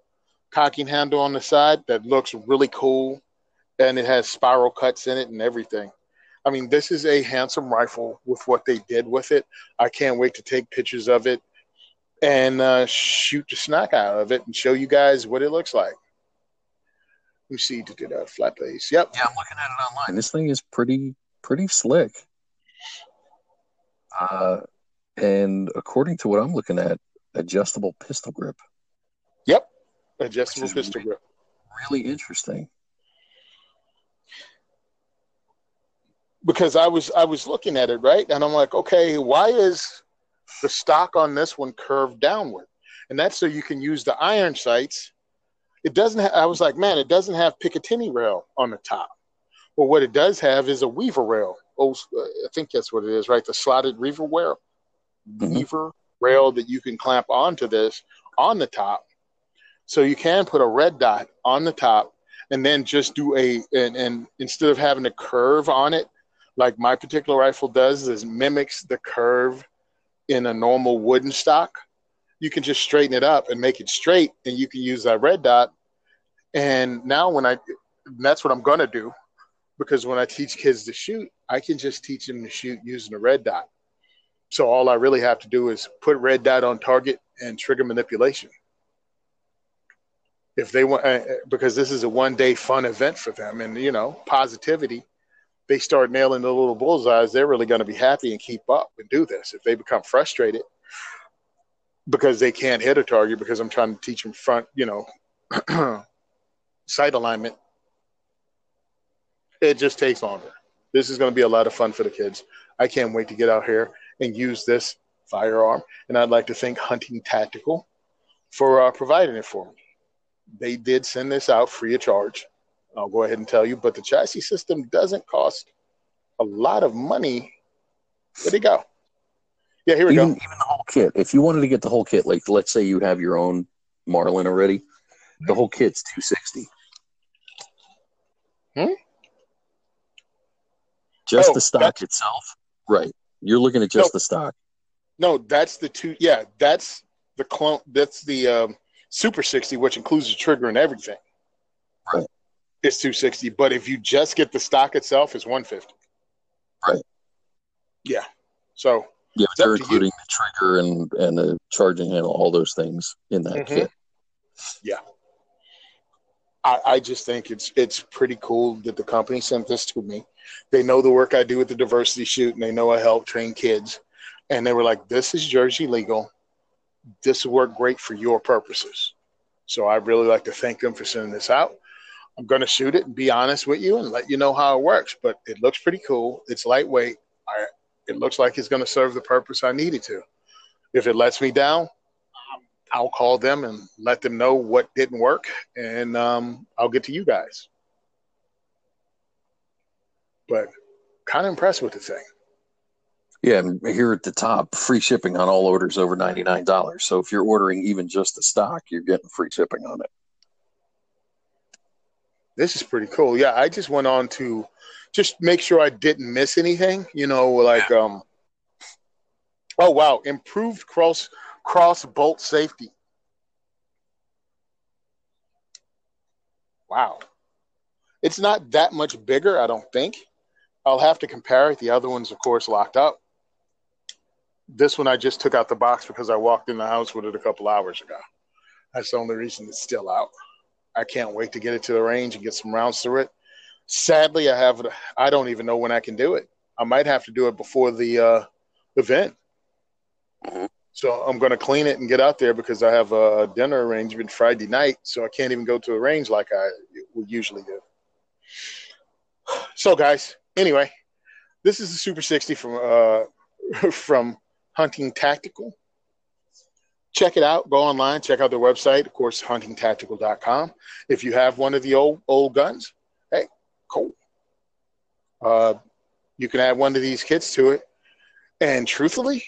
cocking handle on the side that looks really cool. And it has spiral cuts in it and everything. I mean, this is a handsome rifle with what they did with it. I can't wait to take pictures of it and uh, shoot the snack out of it and show you guys what it looks like. Let me see. Did a flat base? Yep. Yeah, I'm looking at it online. This thing is pretty pretty slick. Uh, and according to what I'm looking at, adjustable pistol grip. Yep, adjustable pistol grip. Really interesting. Because I was I was looking at it right, and I'm like, okay, why is the stock on this one curved downward. and that's so you can use the iron sights. It doesn't. Ha- I was like, man, it doesn't have Picatinny rail on the top. Well, what it does have is a weaver rail. Oh, I think that's what it is, right? The slotted weaver rail, mm-hmm. weaver rail that you can clamp onto this on the top. So you can put a red dot on the top and then just do a and, and instead of having a curve on it, like my particular rifle does, is mimics the curve in a normal wooden stock. You can just straighten it up and make it straight, and you can use that red dot. And now, when I, that's what I'm gonna do, because when I teach kids to shoot, I can just teach them to shoot using a red dot. So all I really have to do is put red dot on target and trigger manipulation if they want uh, because this is a one day fun event for them and you know positivity they start nailing the little bullseyes they're really going to be happy and keep up and do this if they become frustrated because they can't hit a target because i'm trying to teach them front you know sight alignment. It just takes longer. This is going to be a lot of fun for the kids. I can't wait to get out here and use this firearm and i'd like to thank hunting tactical for uh, providing it for me. They did send this out free of charge. I'll go ahead and tell you, but the chassis system doesn't cost a lot of money. Where'd it go? Yeah, here we even, go. Even the whole kit. If you wanted to get the whole kit, like let's say you have your own Marlin already, the whole kit's two sixty. Hmm. Just oh, the stock itself, right? You're looking at just no, the stock. No, that's the two. Yeah, that's the clone. That's the um, Super 60, which includes the trigger and everything, right. It's 260. But if you just get the stock itself, it's 150. Right. Yeah. So yeah, they're including the trigger and and the charging handle, all those things in that mm-hmm. kit. Yeah. I, I just think it's it's pretty cool that the company sent this to me. They know the work I do with the diversity shoot, and they know I help train kids. And they were like, "This is Jersey legal this will work great for your purposes. So I really like to thank them for sending this out. I'm going to shoot it and be honest with you and let you know how it works. But it looks pretty cool. It's lightweight. I, it looks like it's going to serve the purpose I needed to. If it lets me down, I'll call them and let them know what didn't work, and um, I'll get to you guys. But kind of impressed with the thing. Yeah, here at the top, free shipping on all orders over $99. So if you're ordering even just the stock, you're getting free shipping on it. This is pretty cool. Yeah, I just went on to just make sure I didn't miss anything, you know, like yeah. um Oh wow, improved cross cross bolt safety. Wow. It's not that much bigger, I don't think. I'll have to compare it. The other one's of course locked up. This one I just took out the box because I walked in the house with it a couple hours ago. That's the only reason it's still out. I can't wait to get it to the range and get some rounds through it. Sadly, I have. I don't even know when I can do it. I might have to do it before the uh, event. So I'm going to clean it and get out there because I have a dinner arrangement Friday night, so I can't even go to a range like I would usually do. So, guys, anyway, this is the Super 60 from uh, from Hunting Tactical. Check it out. Go online. Check out their website. Of course, huntingtactical.com. If you have one of the old old guns, hey, cool. Uh, you can add one of these kits to it. And truthfully,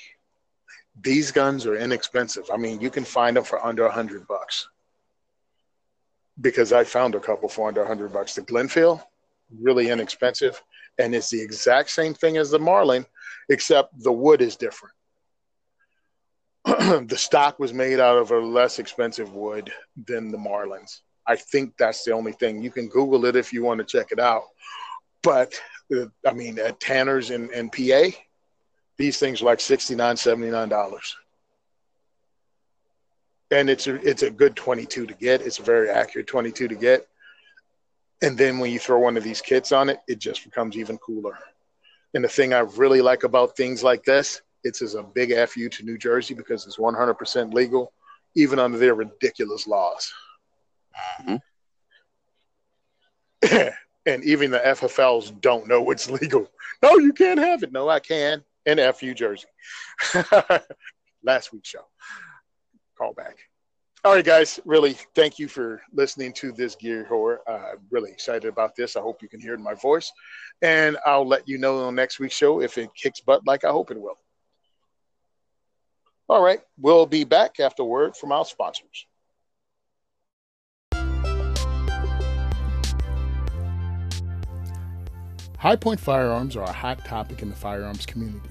these guns are inexpensive. I mean, you can find them for under a hundred bucks. Because I found a couple for under a hundred bucks. The Glenfield, really inexpensive, and it's the exact same thing as the Marlin, except the wood is different. the stock was made out of a less expensive wood than the Marlins. I think that's the only thing. You can Google it if you want to check it out. But uh, I mean, at Tanner's in, in PA, these things are like $69, $79. And it's a, it's a good 22 to get. It's a very accurate 22 to get. And then when you throw one of these kits on it, it just becomes even cooler. And the thing I really like about things like this it's as a big fu to New Jersey because it's 100% legal, even under their ridiculous laws. Mm-hmm. and even the FFLs don't know it's legal. No, you can't have it. No, I can. In FU Jersey. Last week's show. call back. All right, guys. Really, thank you for listening to this gear whore. Uh, really excited about this. I hope you can hear it in my voice, and I'll let you know on next week's show if it kicks butt like I hope it will. All right, we'll be back after word from our sponsors. Hi-Point firearms are a hot topic in the firearms community.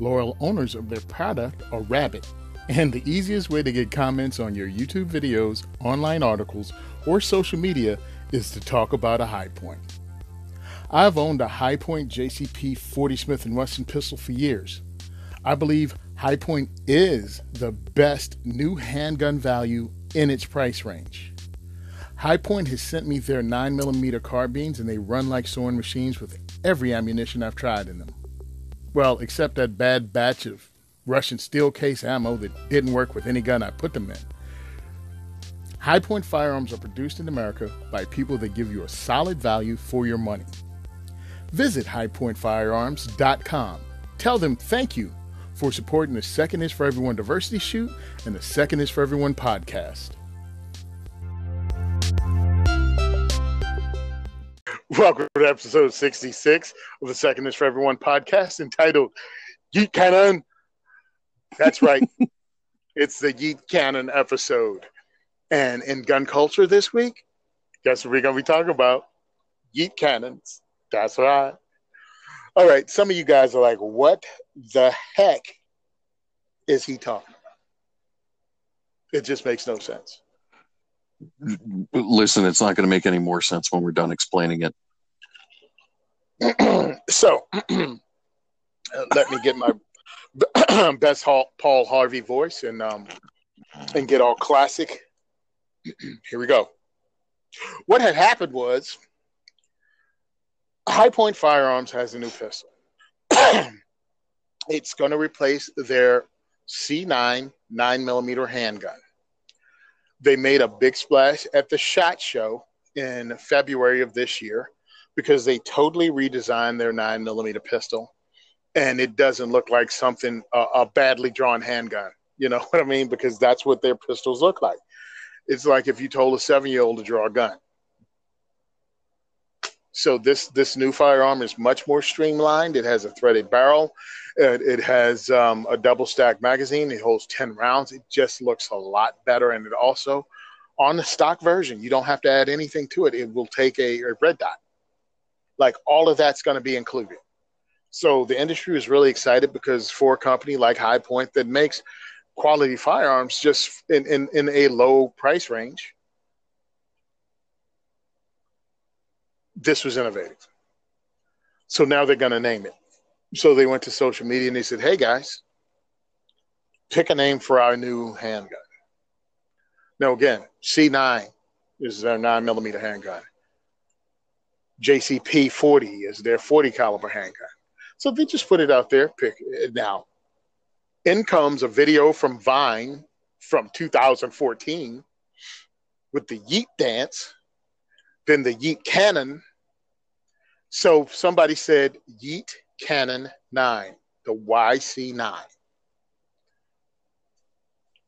Loyal owners of their product are rabid, and the easiest way to get comments on your YouTube videos, online articles, or social media is to talk about a Hi-Point. I've owned a Hi-Point JCP 40 Smith & Wesson pistol for years. I believe Hi-Point is the best new handgun value in its price range. Hi-Point has sent me their 9mm carbines and they run like sewing machines with every ammunition I've tried in them. Well, except that bad batch of Russian steel case ammo that didn't work with any gun I put them in. Hi-Point firearms are produced in America by people that give you a solid value for your money. Visit highpointfirearms.com. Tell them thank you for supporting the Second is for Everyone Diversity Shoot and the Second is for Everyone podcast. Welcome to episode 66 of the Second is for Everyone podcast entitled Yeet Cannon. That's right. it's the Yeet Cannon episode. And in gun culture this week, guess what we're going to be talking about? Yeet cannons. That's right. All right. Some of you guys are like, what the heck is he talking about? It just makes no sense. Listen, it's not going to make any more sense when we're done explaining it. so let me get my best Paul Harvey voice and um, and get all classic. Here we go. What had happened was Hi-Point Firearms has a new pistol. it's going to replace their C9 9 millimeter handgun. They made a big splash at the SHOT Show in February of this year because they totally redesigned their nine millimeter pistol, and it doesn't look like something uh, a badly drawn handgun. You know what I mean? Because that's what their pistols look like. It's like if you told a seven year old to draw a gun. So this this new firearm is much more streamlined. It has a threaded barrel. It, it has um, a double stack magazine. It holds ten rounds. It just looks a lot better, and it also on the stock version, you don't have to add anything to it. It will take a, a red dot like all of that's going to be included. So the industry is really excited because for a company like Hi-Point that makes quality firearms just in, in, in a low price range, this was innovative. So now they're going to name it. So they went to social media and they said, hey guys, pick a name for our new handgun. Now, again, C9 is their nine millimeter handgun. JCP 40 is their 40 caliber handgun. So they just put it out there. Pick it now. In comes a video from Vine from 2014 with the Yeet dance, then the Yeet cannon. So somebody said Yeet Cannon 9, the YC9.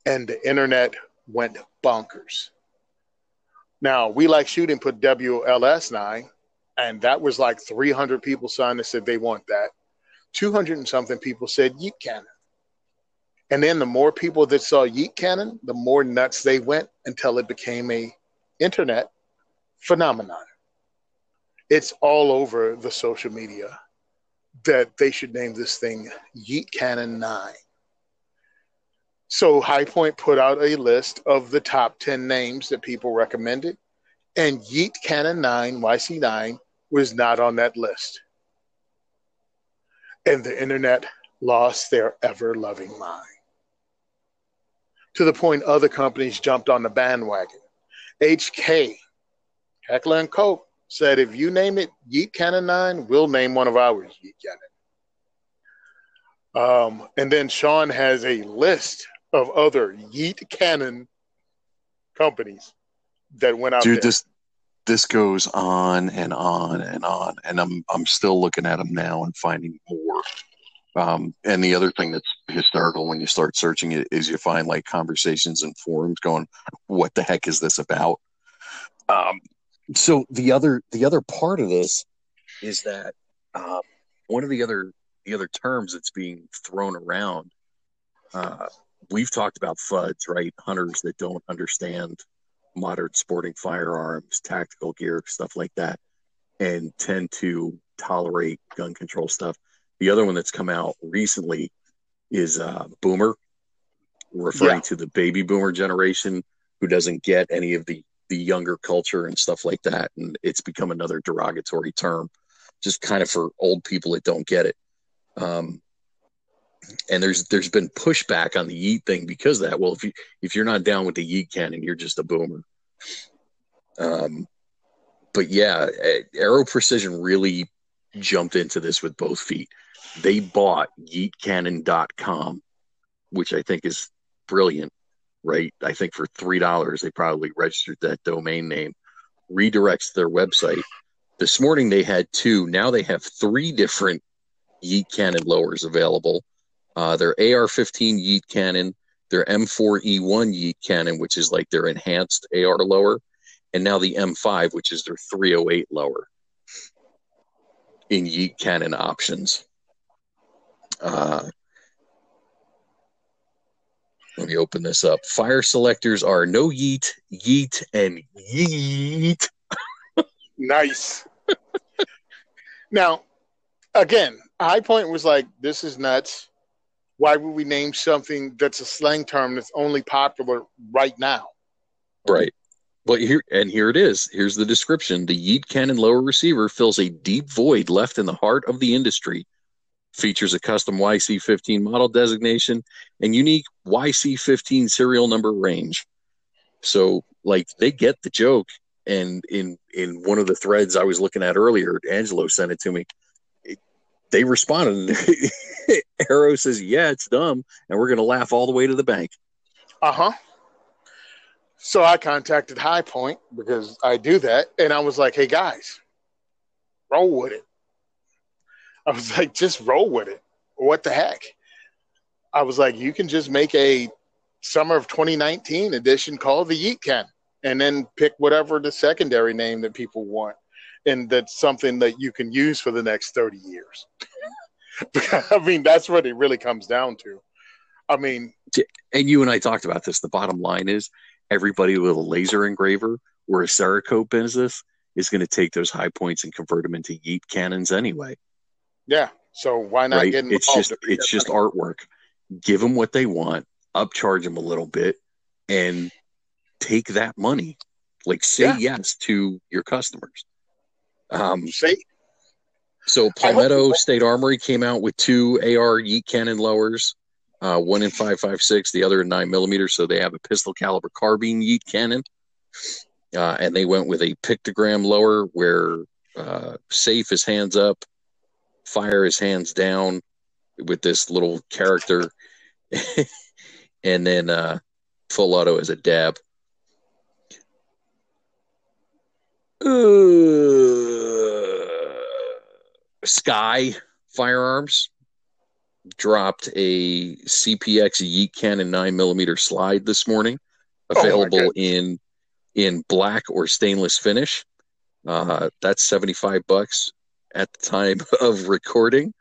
And the internet went bonkers. Now, we like shooting put WLS 9 and that was like 300 people signed and said they want that. 200 and something people said Yeet Cannon. And then the more people that saw Yeet Cannon, the more nuts they went until it became a internet phenomenon. It's all over the social media that they should name this thing Yeet Cannon 9. So Hi-Point put out a list of the top 10 names that people recommended, and Yeet Cannon 9, YC9, was not on that list. And the internet lost their ever loving mind. To the point other companies jumped on the bandwagon. HK, Heckler and Koch, said if you name it Yeet Cannon 9, we'll name one of ours Yeet Cannon. Um, and then Sean has a list of other Yeet Cannon companies that went out Dude, there. this this goes on and on and on, and I'm I'm still looking at them now and finding more. Um, and the other thing that's hysterical when you start searching it is you find like conversations and forums going, "What the heck is this about?" Um, so the other the other part of this is that uh, one of the other the other terms that's being thrown around. Uh, we've talked about FUDs, right? Hunters that don't understand modern sporting firearms, tactical gear, stuff like that, and tend to tolerate gun control stuff. The other one that's come out recently is uh, Boomer, referring yeah. to the baby boomer generation who doesn't get any of the the younger culture and stuff like that, and it's become another derogatory term, just kind of for old people that don't get it. Um, and there's there's been pushback on the yeet thing because that. Well, if you if you're not down with the yeet cannon, you're just a boomer. Um, but yeah, Aero Precision really jumped into this with both feet. They bought yeetcannon.com, which I think is brilliant, right? I think for three dollars they probably registered that domain name, redirects their website. This morning they had two. Now they have three different yeet cannon lowers available uh, their AR-15 Yeet cannon, their M4E1 Yeet cannon, which is like their enhanced AR lower, and now the M5, which is their 308 lower in Yeet cannon options. Uh, let me open this up. Fire selectors are no yeet, yeet, and yeet. nice. now, again, Hi-Point was like, this is nuts why would we name something that's a slang term that's only popular right now? Right. Well, here and here it is. Here's the description: the Yeet Cannon lower receiver fills a deep void left in the heart of the industry. Features a custom YC15 model designation and unique YC15 serial number range. So, like, they get the joke. And in in one of the threads I was looking at earlier, Angelo sent it to me they responded. Aero says, "Yeah, it's dumb, and we're going to laugh all the way to the bank." Uh huh. So I contacted Hi-Point because I do that, and I was like, "Hey guys, roll with it." I was like, "Just roll with it. What the heck?" I was like, "You can just make a summer of 2019 edition called the Yeet Can, and then pick whatever the secondary name that people want." and that's something that you can use for the next 30 years. I mean, that's what it really comes down to. I mean, and you and I talked about this. The bottom line is everybody with a laser engraver or a Cerakote business is going to take those Hi-Points and convert them into Yeet cannons anyway. Yeah. So why not right? get It's just it's just artwork. Give them what they want, upcharge them a little bit, and take that money. Like say yeah. yes to your customers. Um, See? So Palmetto State Armory came out with two AR Yeet cannon lowers, uh, one in five five six, the other in nine millimeters. So they have a pistol caliber carbine Yeet cannon, uh, and they went with a pictogram lower where uh, safe is hands up, fire is hands down, with this little character, and then uh, full auto as a dab. SCCY Firearms dropped a CPX Yeet Cannon 9 millimeter slide this morning, oh available oh in in black or stainless finish. Uh, that's 75 bucks at the time of recording.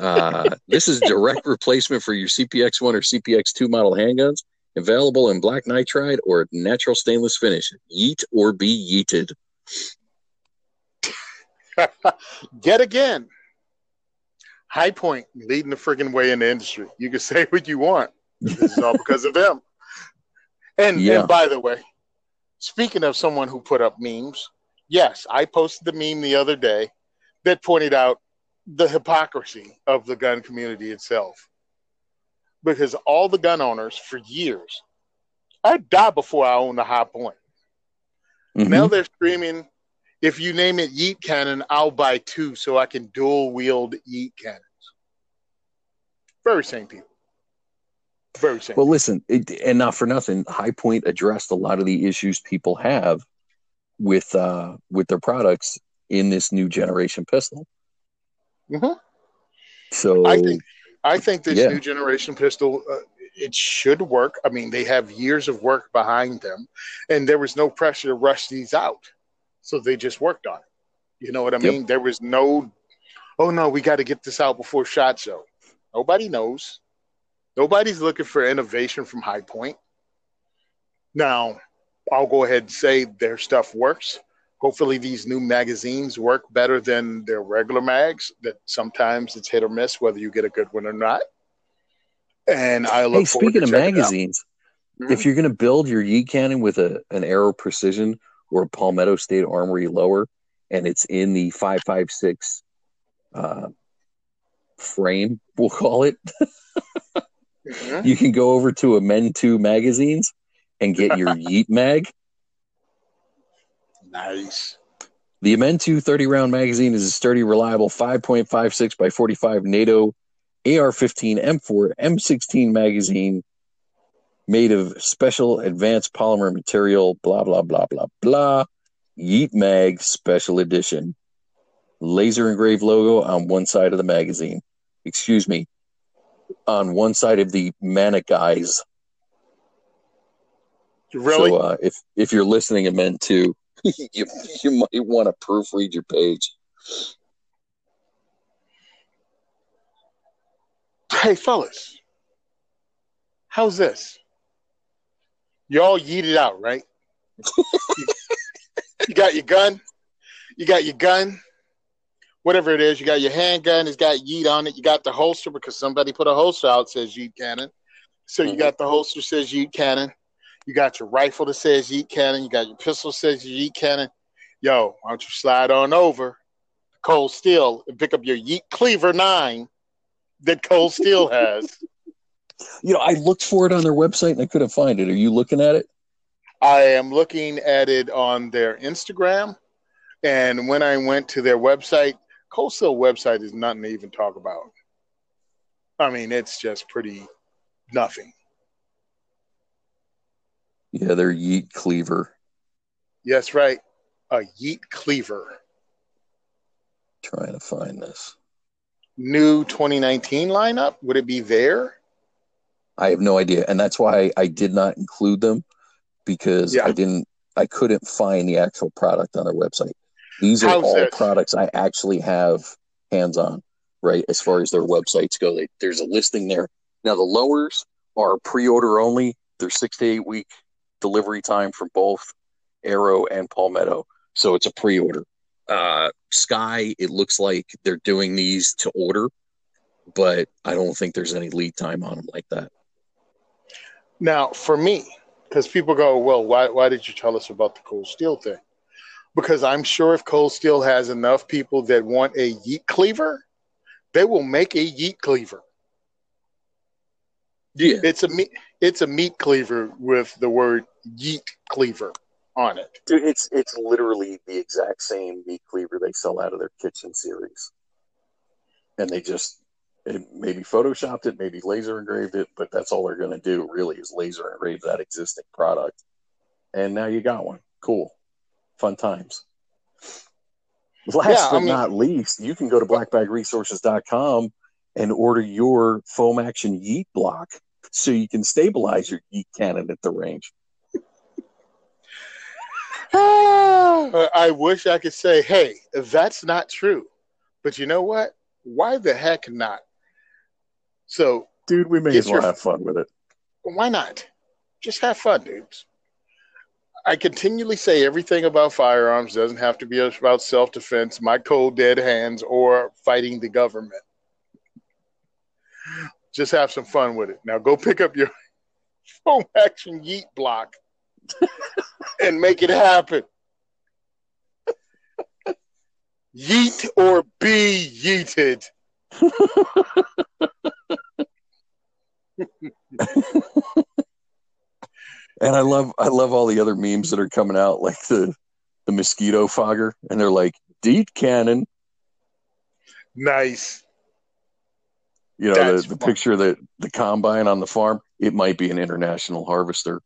Uh, this is direct replacement for your CPX1 or CPX2 model handguns, available in black nitride or natural stainless finish. Yeet or be yeeted. Yet again, Hi-Point leading the freaking way in the industry. You can say what you want. This is all because of them. And, yeah. and by the way, speaking of someone who put up memes, yes, I posted the meme the other day that pointed out the hypocrisy of the gun community itself. Because all the gun owners for years, I died before I owned a Hi-Point. Mm-hmm. Now they're screaming if you name it Yeet Cannon, I'll buy two so I can dual wield Yeet Cannons. Very same people. Very same. Well, people. listen, it, and not for nothing, Hi-Point addressed a lot of the issues people have with uh, with their products in this new generation pistol. Mm-hmm. So I think I think this yeah. new generation pistol, uh, it should work. I mean, they have years of work behind them, and there was no pressure to rush these out, so they just worked on it. You know what I yep. mean? There was no, oh no, we got to get this out before Shot Show. Nobody knows. Nobody's looking for innovation from Hi-Point. Now, I'll go ahead and say their stuff works. Hopefully, these new magazines work better than their regular mags. That sometimes it's hit or miss whether you get a good one or not. And I look. Hey, speaking of magazines, mm-hmm. if you're going to build your yeet cannon with a an Aero Precision or a Palmetto State Armory lower, and it's in the five five six uh, frame, we'll call it. mm-hmm. You can go over to Amend2 magazines and get your Yeet mag. Nice. The Amend2 30 round magazine is a sturdy, reliable 5.56 by 45 NATO AR 15 M4 M16 magazine made of special advanced polymer material, blah, blah, blah, blah, blah. Yeet Mag Special Edition. Laser engraved logo on one side of the magazine. Excuse me, on one side of the Manic Eyes Really? So uh, if if you're listening and meant to, you you might want to proofread your page. Hey, fellas, how's this? You all yeeted out, right? you, you got your gun. You got your gun. Whatever it is, you got your handgun. It's got yeet on it. You got the holster because somebody put a holster out says yeet cannon. So you mm-hmm. got the holster says yeet cannon. You got your rifle that says Yeet Cannon. You got your pistol that says Yeet Cannon. Yo, why don't you slide on over Cold Steel and pick up your Yeet Cleaver 9 that Cold Steel has. You know, I looked for it on their website and I couldn't find it. Are you looking at it? I am looking at it on their Instagram. And when I went to their website, Cold Steel website is nothing to even talk about. I mean, it's just pretty nothing. Yeah, they're Yeet Cleaver. Yes, right. A Yeet Cleaver. Trying to find this. New 2019 lineup? Would it be there? I have no idea. And that's why I did not include them because yeah. I didn't I couldn't find the actual product on their website. These are How's all this? products I actually have hands on, right? As far as their websites go, they, there's a listing there. Now the lowers are pre-order only. They're six to eight week delivery time from both Aero and Palmetto. So it's a pre order. Uh, SCCY, it looks like they're doing these to order, but I don't think there's any lead time on them like that. Now, for me, because people go, well, why, why did you tell us about the Cold Steel thing? Because I'm sure if Cold Steel has enough people that want a yeet cleaver, they will make a yeet cleaver. Yeah, it's a meat. It's a meat cleaver with the word yeet cleaver on it. Dude, it's it's literally the exact same meat cleaver they sell out of their kitchen series, and they just maybe photoshopped it, maybe laser engraved it, but that's all they're going to do really is laser engrave that existing product. And now you got one. Cool, fun times. Last yeah, but I mean, not least, you can go to blackbagresources.com and order your foam action yeet block so you can stabilize your yeet cannon at the range. Uh, I wish I could say, hey, that's not true. But you know what? Why the heck not? So, dude, we may as well your, have fun with it. Why not? Just have fun, dudes. I continually say everything about firearms doesn't have to be about self defense, my cold dead hands, or fighting the government. Just have some fun with it. Now go pick up your foam action yeet block and make it happen. Yeet or be yeeted. and I love I love all the other memes that are coming out, like the the mosquito fogger, and they're like Deet cannon. Nice. You know, the, the picture that the combine on the farm, it might be an international harvester.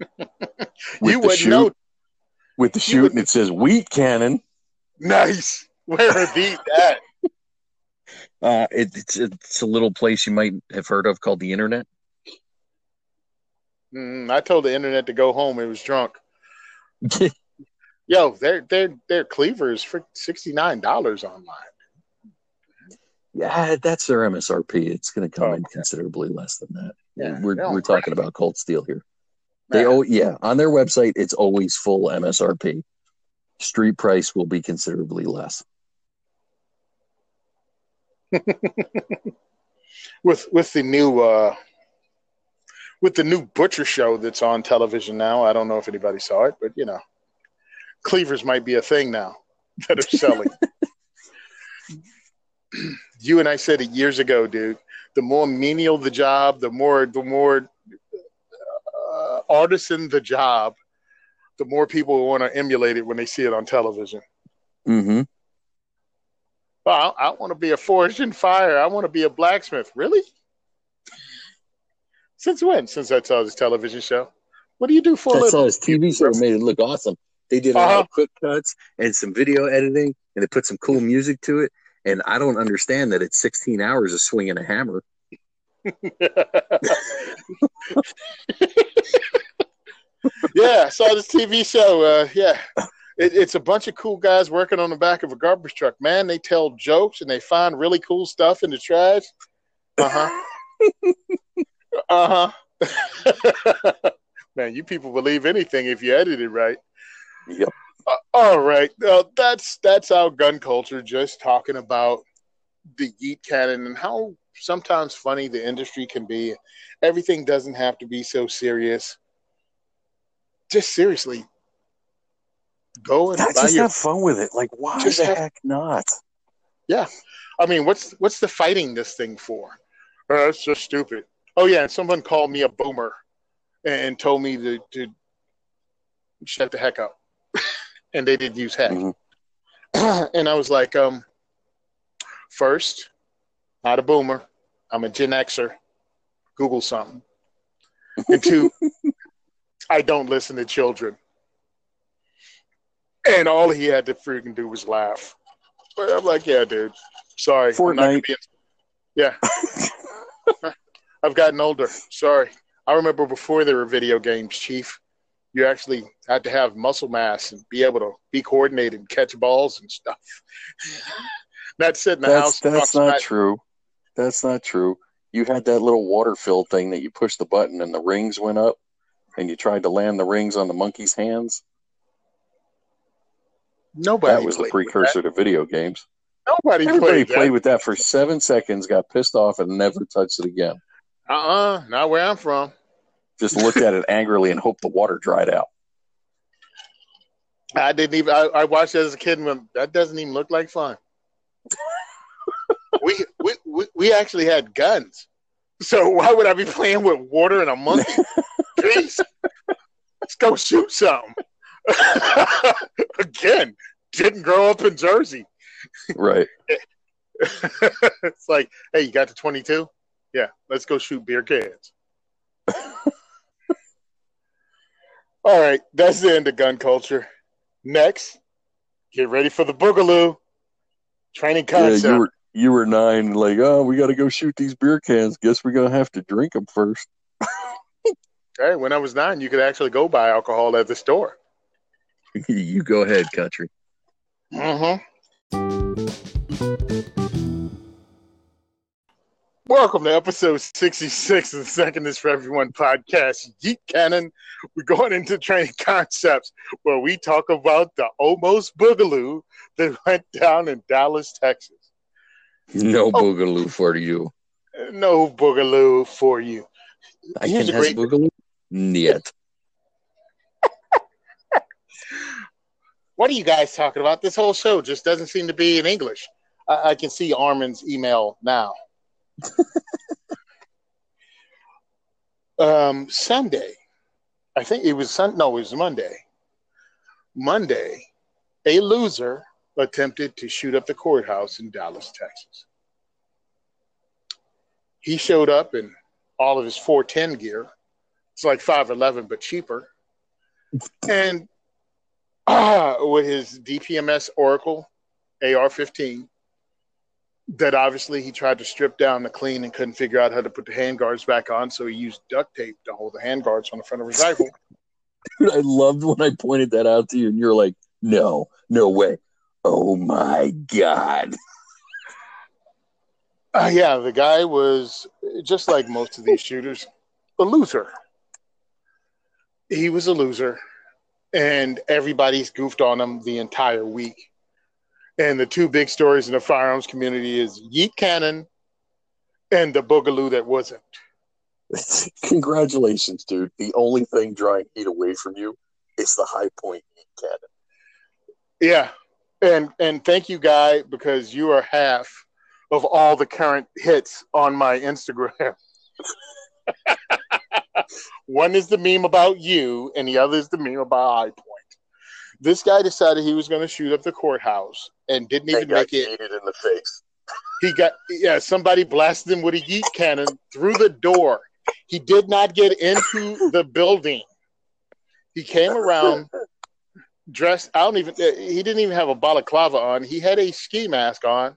you would chute, know. With the chute, and it says wheat cannon. Nice. Where are these at? Uh, it, it's it's a little place you might have heard of called the Internet. Mm, I told the Internet to go home. It was drunk. Yo, they're they're they're cleavers for sixty nine dollars online. Yeah, that's their MSRP. It's going to come oh, in considerably less than that. Yeah, we're we're talking about Cold Steel here. They oh yeah, on their website it's always full MSRP. Street price will be considerably less. with with the new uh with the new butcher show that's on television now. I don't know if anybody saw it, but you know, cleavers might be a thing now that are selling. you and I said it years ago, dude. The more menial the job, the more the more uh, artisan the job, the more people want to emulate it when they see it on television. Mm-hmm. Well, I, I want to be a forged in fire. I want to be a blacksmith. Really? Since when? Since I saw this television show. What do you do for? I saw his TV show made it look awesome. They did a uh-huh. lot of quick cuts and some video editing, and they put some cool music to it. And I don't understand that it's 16 hours of swinging a hammer. yeah, I saw this TV show. Uh, yeah, it, it's a bunch of cool guys working on the back of a garbage truck. Man, they tell jokes and they find really cool stuff in the trash. Uh huh. uh huh. Man, you people believe anything if you edit it right. Yep. Uh, all right. Uh, that's that's our gun culture. Just talking about the Yeet cannon and how sometimes funny the industry can be. Everything doesn't have to be so serious. Just seriously, go and just your, have fun with it. Like, why just the have, heck not? Yeah, I mean, what's what's the fighting this thing for? Uh, it's just stupid. Oh yeah, someone called me a boomer and told me to, to shut the heck up, and they did use heck, mm-hmm. and I was like, um, first, not a boomer. I'm a Gen Xer. Google something. And two, I don't listen to children. And all he had to freaking do was laugh. But I'm like, yeah, dude. Sorry. Fortnite. In- yeah. I've gotten older. Sorry. I remember before there were video games, Chief, you actually had to have muscle mass and be able to be coordinated and catch balls and stuff. Not sit in the that's, house. That's not true. That's not true. You had that little water filled thing that you pushed the button and the rings went up, and you tried to land the rings on the monkey's hands. Nobody. That was the precursor to video games. Nobody Everybody played, played with that for seven seconds, got pissed off, and never touched it again. Uh uh not where I'm from. Just looked at it angrily and hoped the water dried out. I didn't even. I, I watched it as a kid, and that doesn't even look like fun. we, we we we actually had guns, so why would I be playing with water and a monkey? Please, let's go shoot something. Again, didn't grow up in Jersey. Right. it's like, hey, you got the 22? Yeah, let's go shoot beer cans. All right, that's the end of gun culture. Next, get ready for the boogaloo training concept. Yeah, you were you were nine, like, oh, we got to go shoot these beer cans. Guess we're gonna have to drink them first. hey, when I was nine, you could actually go buy alcohol at the store. you go ahead, country. Mm-hmm. Welcome to episode 66 of the Second is for Everyone podcast. Yeet Cannon. We're going into training concepts where we talk about the almost boogaloo that went down in Dallas, Texas. No oh, boogaloo for you. No boogaloo for you. I can has great... boogaloo? Yet. what are you guys talking about? This whole show just doesn't seem to be in English. I, I can see Armin's email now. Um, Sunday, I think it was Sun. No, it was Monday. Monday, a loser attempted to shoot up the courthouse in Dallas, Texas. He showed up in all of his 410 gear. It's like 511, but cheaper. And uh, with his DPMS Oracle AR 15 that obviously he tried to strip down the clean and couldn't figure out how to put the handguards back on, so he used duct tape to hold the handguards on the front of his rifle. Dude, I loved when I pointed that out to you, and you're like, "No, no way! Oh my god!" Uh, yeah, the guy was just like most of these shooters, a loser. He was a loser, and everybody's goofed on him the entire week. And the two big stories in the firearms community is Yeet Cannon and the Boogaloo that wasn't. Congratulations, dude. The only thing drawing heat away from you is the high point Yeet Cannon. Yeah. And and thank you, Guy, because you are half of all the current hits on my Instagram. One is the meme about you, and the other is the meme about Hi-Point. This guy decided he was going to shoot up the courthouse and didn't even make it. in the face. He got yeah. Somebody blasted him with a yeet cannon through the door. He did not get into the building. He came around dressed. I don't even. He didn't even have a balaclava on. He had a ski mask on,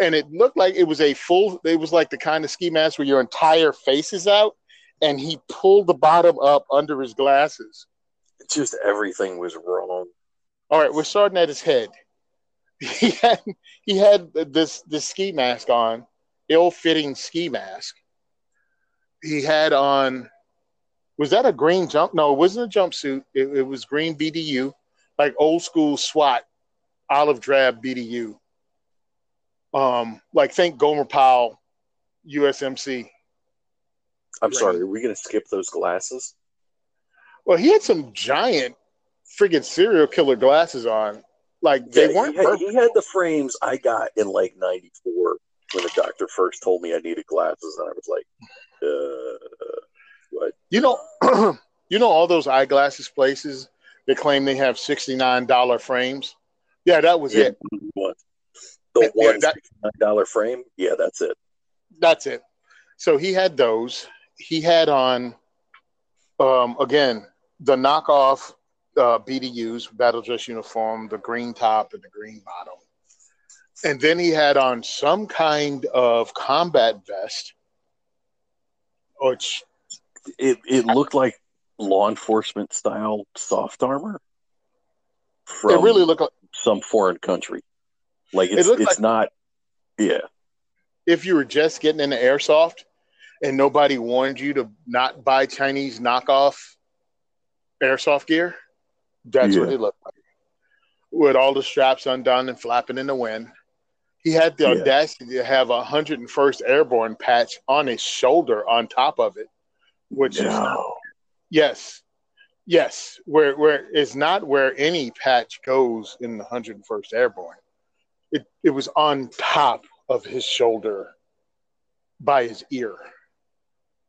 and it looked like it was a full. It was like the kind of ski mask where your entire face is out, and he pulled the bottom up under his glasses. Just everything was wrong. All right, we're starting at his head. He had he had this this ski mask on, ill-fitting ski mask. He had on. Was that a green jump? No, it wasn't a jumpsuit. It, it was green BDU, like old school SWAT, olive drab BDU. Um, like think Gomer Pyle, USMC. I'm sorry, are we going to skip those glasses? Well, he had some giant friggin' serial killer glasses on. Like yeah, they weren't. He had, he had, the frames I got in like '94 when the doctor first told me I needed glasses, and I was like, uh, "What?" You know, you know all those eyeglasses places that claim they have sixty nine dollar frames. Yeah, that was yeah, it. The one yeah, dollar frame. Yeah, that's it. That's it. So he had those. He had on, um, again, the knockoff uh, BDUs, battle dress uniform, the green top and the green bottom. And then he had on some kind of combat vest, which it, it looked like law enforcement style soft armor. From it really looked like some foreign country. Like it's it it's like not yeah. If you were just getting into airsoft and nobody warned you to not buy Chinese knockoff airsoft gear, that's yeah. what he looked like. With all the straps undone and flapping in the wind. He had the yeah. audacity to have a 101st Airborne patch on his shoulder on top of it, which no. is yes, yes, where where is not where any patch goes in the 101st Airborne. It it was on top of his shoulder by his ear,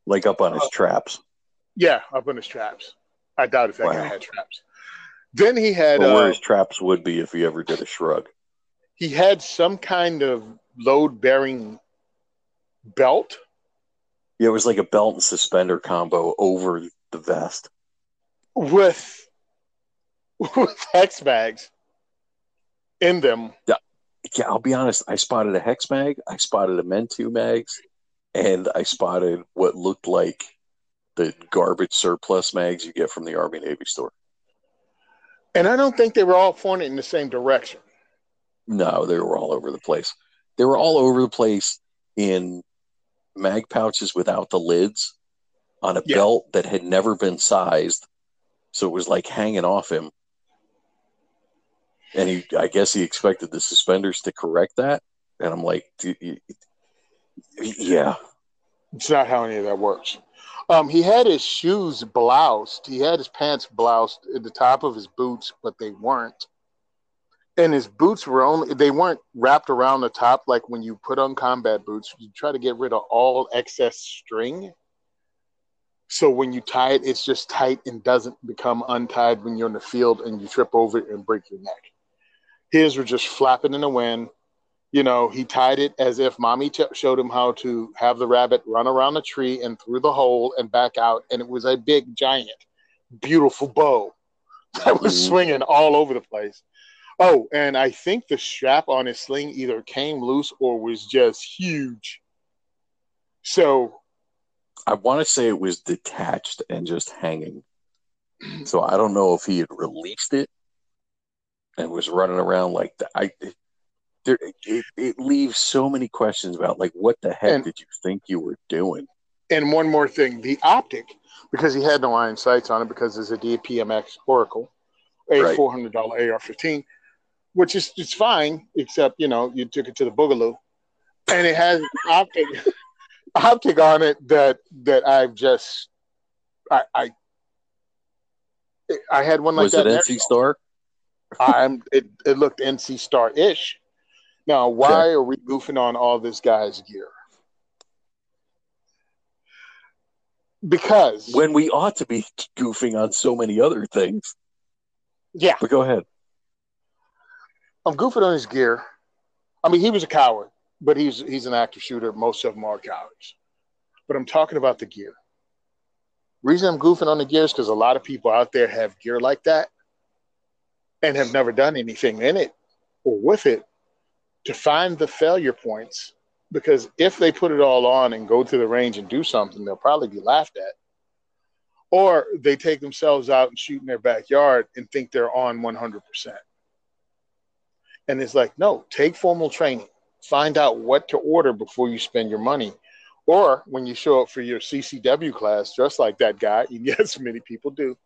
like up on his uh, traps. Yeah, up on his traps. I doubt if that wow. guy had traps. Then he had well, where uh, his traps would be if he ever did a shrug. He had some kind of load bearing belt. Yeah, it was like a belt and suspender combo over the vest. With with hex mags in them. Yeah, yeah, I'll be honest. I spotted a hex mag, I spotted Amend2 mags, and I spotted what looked like the garbage surplus mags you get from the Army Navy store. And I don't think they were all pointed in the same direction. No, they were all over the place. They were all over the place in mag pouches without the lids on a yeah. belt that had never been sized. So it was like hanging off him. And he, I guess he expected the suspenders to correct that. And I'm like, yeah. It's not how any of that works. Um, he had his shoes bloused. He had his pants bloused at the top of his boots, but they weren't. And his boots were only they weren't wrapped around the top like when you put on combat boots. You try to get rid of all excess string. So when you tie it, it's just tight and doesn't become untied when you're in the field and you trip over and break your neck. His were just flapping in the wind you know, he tied it as if mommy t- showed him how to have the rabbit run around the tree and through the hole and back out. And it was a big, giant, beautiful bow that was mm-hmm. swinging all over the place. Oh, and I think the strap on his sling either came loose or was just huge. So I want to say it was detached and just hanging. So I don't know if he had released it and was running around like that. I there it, it leaves so many questions about like what the heck and, did you think you were doing? And one more thing, the optic, because he had no iron sights on it because it's a DPMS Oracle, a right. four hundred dollar AR-15, which is it's fine, except you know you took it to the Boogaloo, and it has optic optic on it that that I've just I I, I had one like Was that. Was it NC Star? I'm it, it looked NC Star ish. Now, why are we goofing on all this guy's gear? Because when we ought to be goofing on so many other things. Yeah. But go ahead. I'm goofing on his gear. I mean, he was a coward, but he's he's an active shooter. Most of them are cowards. But I'm talking about the gear. Reason I'm goofing on the gear is because a lot of people out there have gear like that and have never done anything in it or with it to find the failure points because if they put it all on and go to the range and do something, they'll probably be laughed at. Or they take themselves out and shoot in their backyard and think they're on 100%. And it's like, no, take formal training. Find out what to order before you spend your money. Or when you show up for your CCW class, just like that guy, and yes, many people do,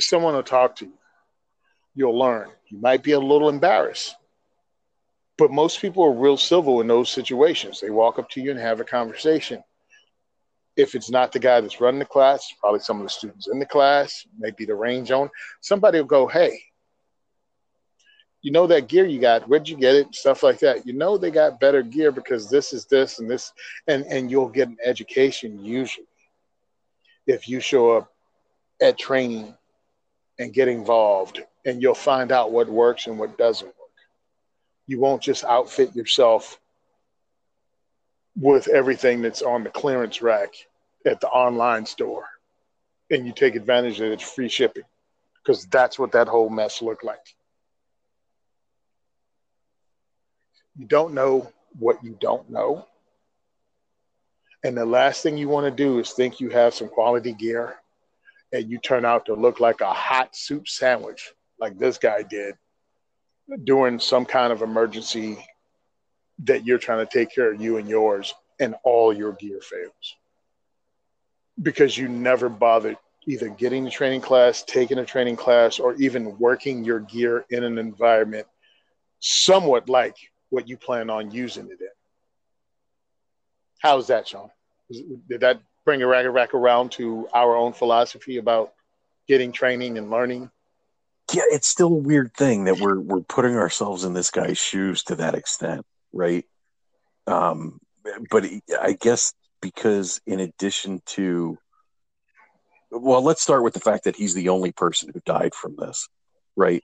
someone will talk to you you'll learn. You might be a little embarrassed, but most people are real civil in those situations. They walk up to you and have a conversation. If it's not the guy that's running the class, probably some of the students in the class, maybe the range owner, somebody will go, Hey, you know that gear you got, where'd you get it? Stuff like that. You know they got better gear because this is this and this, and, and you'll get an education usually if you show up at training and get involved and you'll find out what works and what doesn't work. You won't just outfit yourself with everything that's on the clearance rack at the online store and you take advantage of its free shipping because that's what that whole mess looked like. You don't know what you don't know. And the last thing you want to do is think you have some quality gear and you turn out to look like a hot soup sandwich like this guy did during some kind of emergency that you're trying to take care of you and yours and all your gear fails. Because you never bothered either getting a training class taking a training class or even working your gear in an environment somewhat like what you plan on using it in. How's that sean? Did that bring a rack, rack around to our own philosophy about getting training and learning yeah, it's still a weird thing that we're we're putting ourselves in this guy's shoes to that extent, right? Um, but I guess because in addition to, well, let's start with the fact that he's the only person who died from this, right?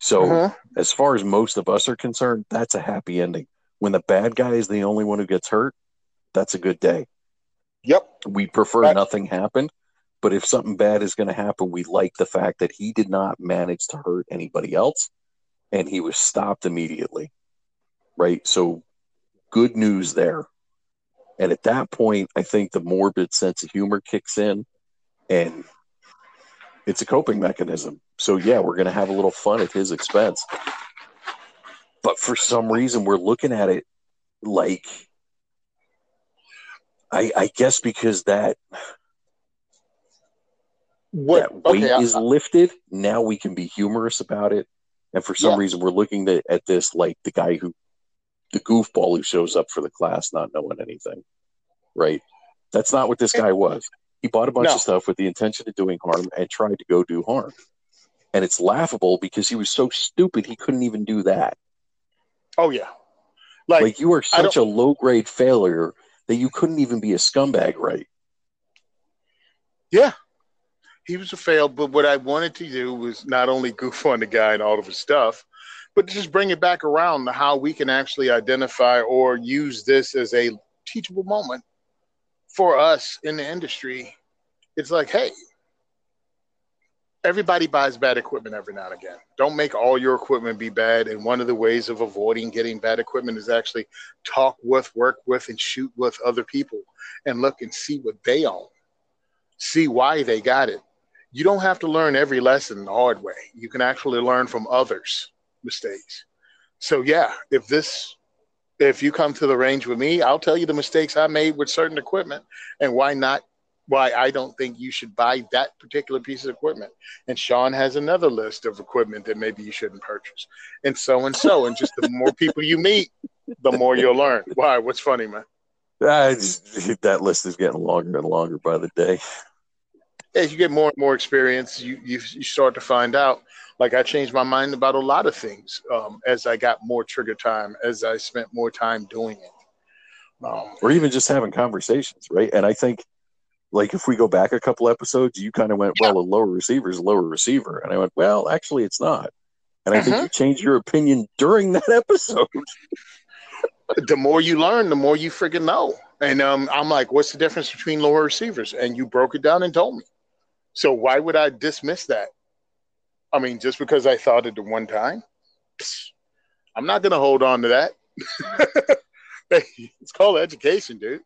So, uh-huh. as far as most of us are concerned, that's a happy ending. When the bad guy is the only one who gets hurt, that's a good day. Yep. We prefer nothing happened but if something bad is going to happen, we like the fact that he did not manage to hurt anybody else and he was stopped immediately. Right. So good news there. And at that point, I think the morbid sense of humor kicks in and it's a coping mechanism. So, yeah, we're going to have a little fun at his expense. But for some reason, we're looking at it like, I, I guess because that what that weight okay, is I, lifted, now we can be humorous about it. And for some yeah. reason, we're looking to, at this like the guy who, the goofball who shows up for the class not knowing anything, right? That's not what this guy was. He bought a bunch no. of stuff with the intention of doing harm and tried to go do harm. And it's laughable because he was so stupid he couldn't even do that. Oh yeah, like, like you are such a low grade failure that you couldn't even be a scumbag, right? Yeah, he was a fail. But what I wanted to do was not only goof on the guy and all of his stuff, but just bring it back around to how we can actually identify or use this as a teachable moment for us in the industry. It's like, hey, everybody buys bad equipment every now and again. Don't make all your equipment be bad. And one of the ways of avoiding getting bad equipment is actually talk with, work with, and shoot with other people and look and see what they own, see why they got it. You don't have to learn every lesson the hard way. You can actually learn from others' mistakes. So yeah, if this if you come to the range with me, I'll tell you the mistakes I made with certain equipment and why not why I don't think you should buy that particular piece of equipment. And Sean has another list of equipment that maybe you shouldn't purchase, and so and so. And just the more people you meet, the more you'll learn. Why? What's funny, man? Uh, that list is getting longer and longer by the day. As you get more and more experience, you, you, you start to find out. Like I changed my mind about a lot of things um, as I got more trigger time, as I spent more time doing it. Um, or even just having conversations, right? And I think like if we go back a couple episodes, you kind of went, well, a lower receiver is a lower receiver. And I went, well, actually, it's not. And I uh-huh. think you changed your opinion during that episode. the more you learn, the more you freaking know. And um, I'm like, what's the difference between lower receivers? And you broke it down and told me. So why would I dismiss that? I mean, just because I thought it the one time, I'm not going to hold on to that. it's called education, dude.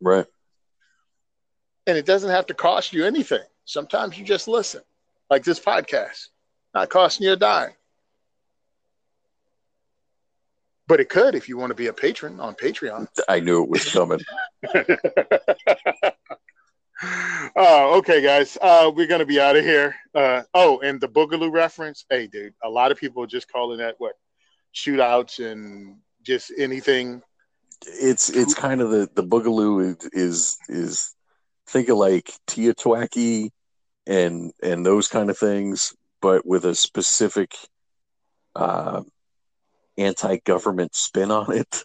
Right. And it doesn't have to cost you anything. Sometimes you just listen, like this podcast, not costing you a dime. But it could if you want to be a patron on Patreon. I knew it was coming. oh, okay, guys. Uh, we're gonna be out of here. Uh, oh, and the Boogaloo reference. Hey, dude, a lot of people are just calling that what shootouts and just anything. It's it's kind of the the Boogaloo is is, is think of like TEOTWAWKI and and those kind of things, but with a specific uh, anti-government spin on it.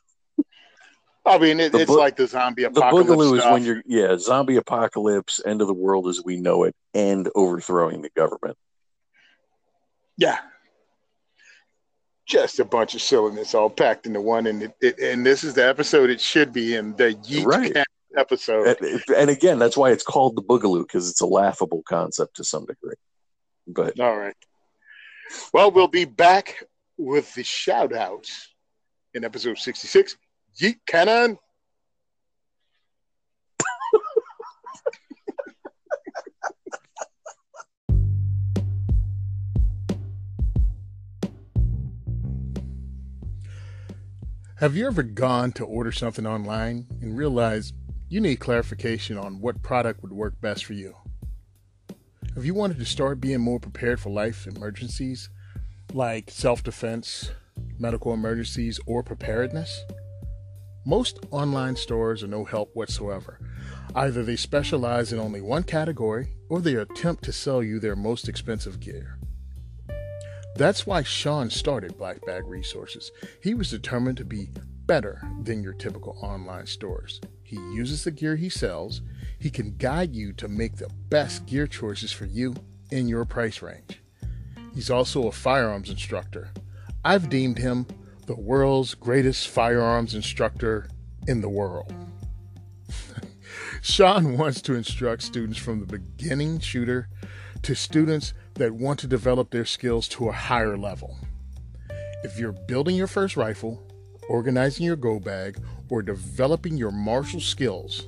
I mean, it, it's bo- like the zombie apocalypse. The boogaloo stuff. is when you're, yeah, zombie apocalypse, end of the world as we know it, and overthrowing the government. Yeah, just a bunch of silliness all packed into one, and it, it, and this is the episode it should be in the Yeet right episode. And, and, again, that's why it's called the Boogaloo because it's a laughable concept to some degree. But all right. Well, we'll be back with the shout outs in episode 66. Yeet Cannon. Have you ever gone to order something online and realized you need clarification on what product would work best for you. If you wanted to start being more prepared for life emergencies, like self defense, medical emergencies, or preparedness, most online stores are no help whatsoever. Either they specialize in only one category or they attempt to sell you their most expensive gear. That's why Sean started Black Bag Resources. He was determined to be better than your typical online stores. He uses the gear he sells. He can guide you to make the best gear choices for you in your price range. He's also a firearms instructor. I've deemed him the world's greatest firearms instructor in the world. Sean wants to instruct students from the beginning shooter to students that want to develop their skills to a higher level. If you're building your first rifle, organizing your go bag, or developing your martial skills,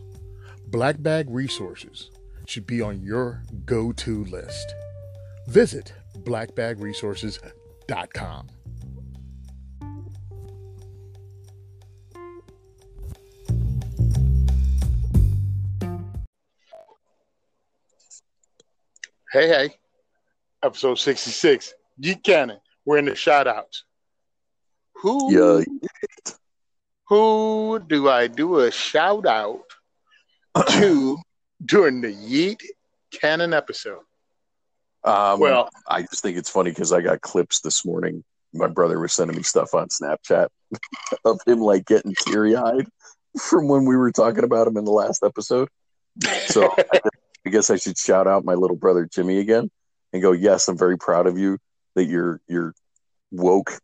Black Bag Resources should be on your go to list. Visit blackbagresources.com. Hey, hey, episode 66, Yeet Cannon. We're in the shout outs. Who yeah. Who do I do a shout out to during the Yeet Cannon episode? Um, well, I just think it's funny because I got clips this morning. My brother was sending me stuff on Snapchat of him like getting teary eyed from when we were talking about him in the last episode. So I guess I should shout out my little brother Jimmy again and go, yes, I'm very proud of you that you're you're woke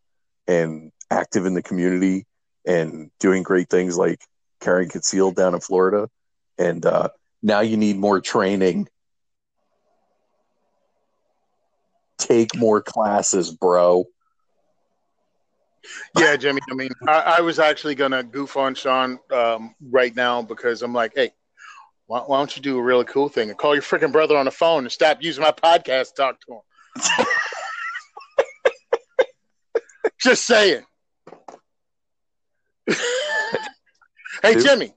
and active in the community and doing great things like carrying concealed down in Florida. And uh, now you need more training. Take more classes, bro. Yeah, Jimmy. I mean, I, I was actually gonna goof on Sean um, right now because I'm like, hey, why, why, don't you do a really cool thing and call your freaking brother on the phone and stop using my podcast to talk to him? Just saying. Hey, Jimmy.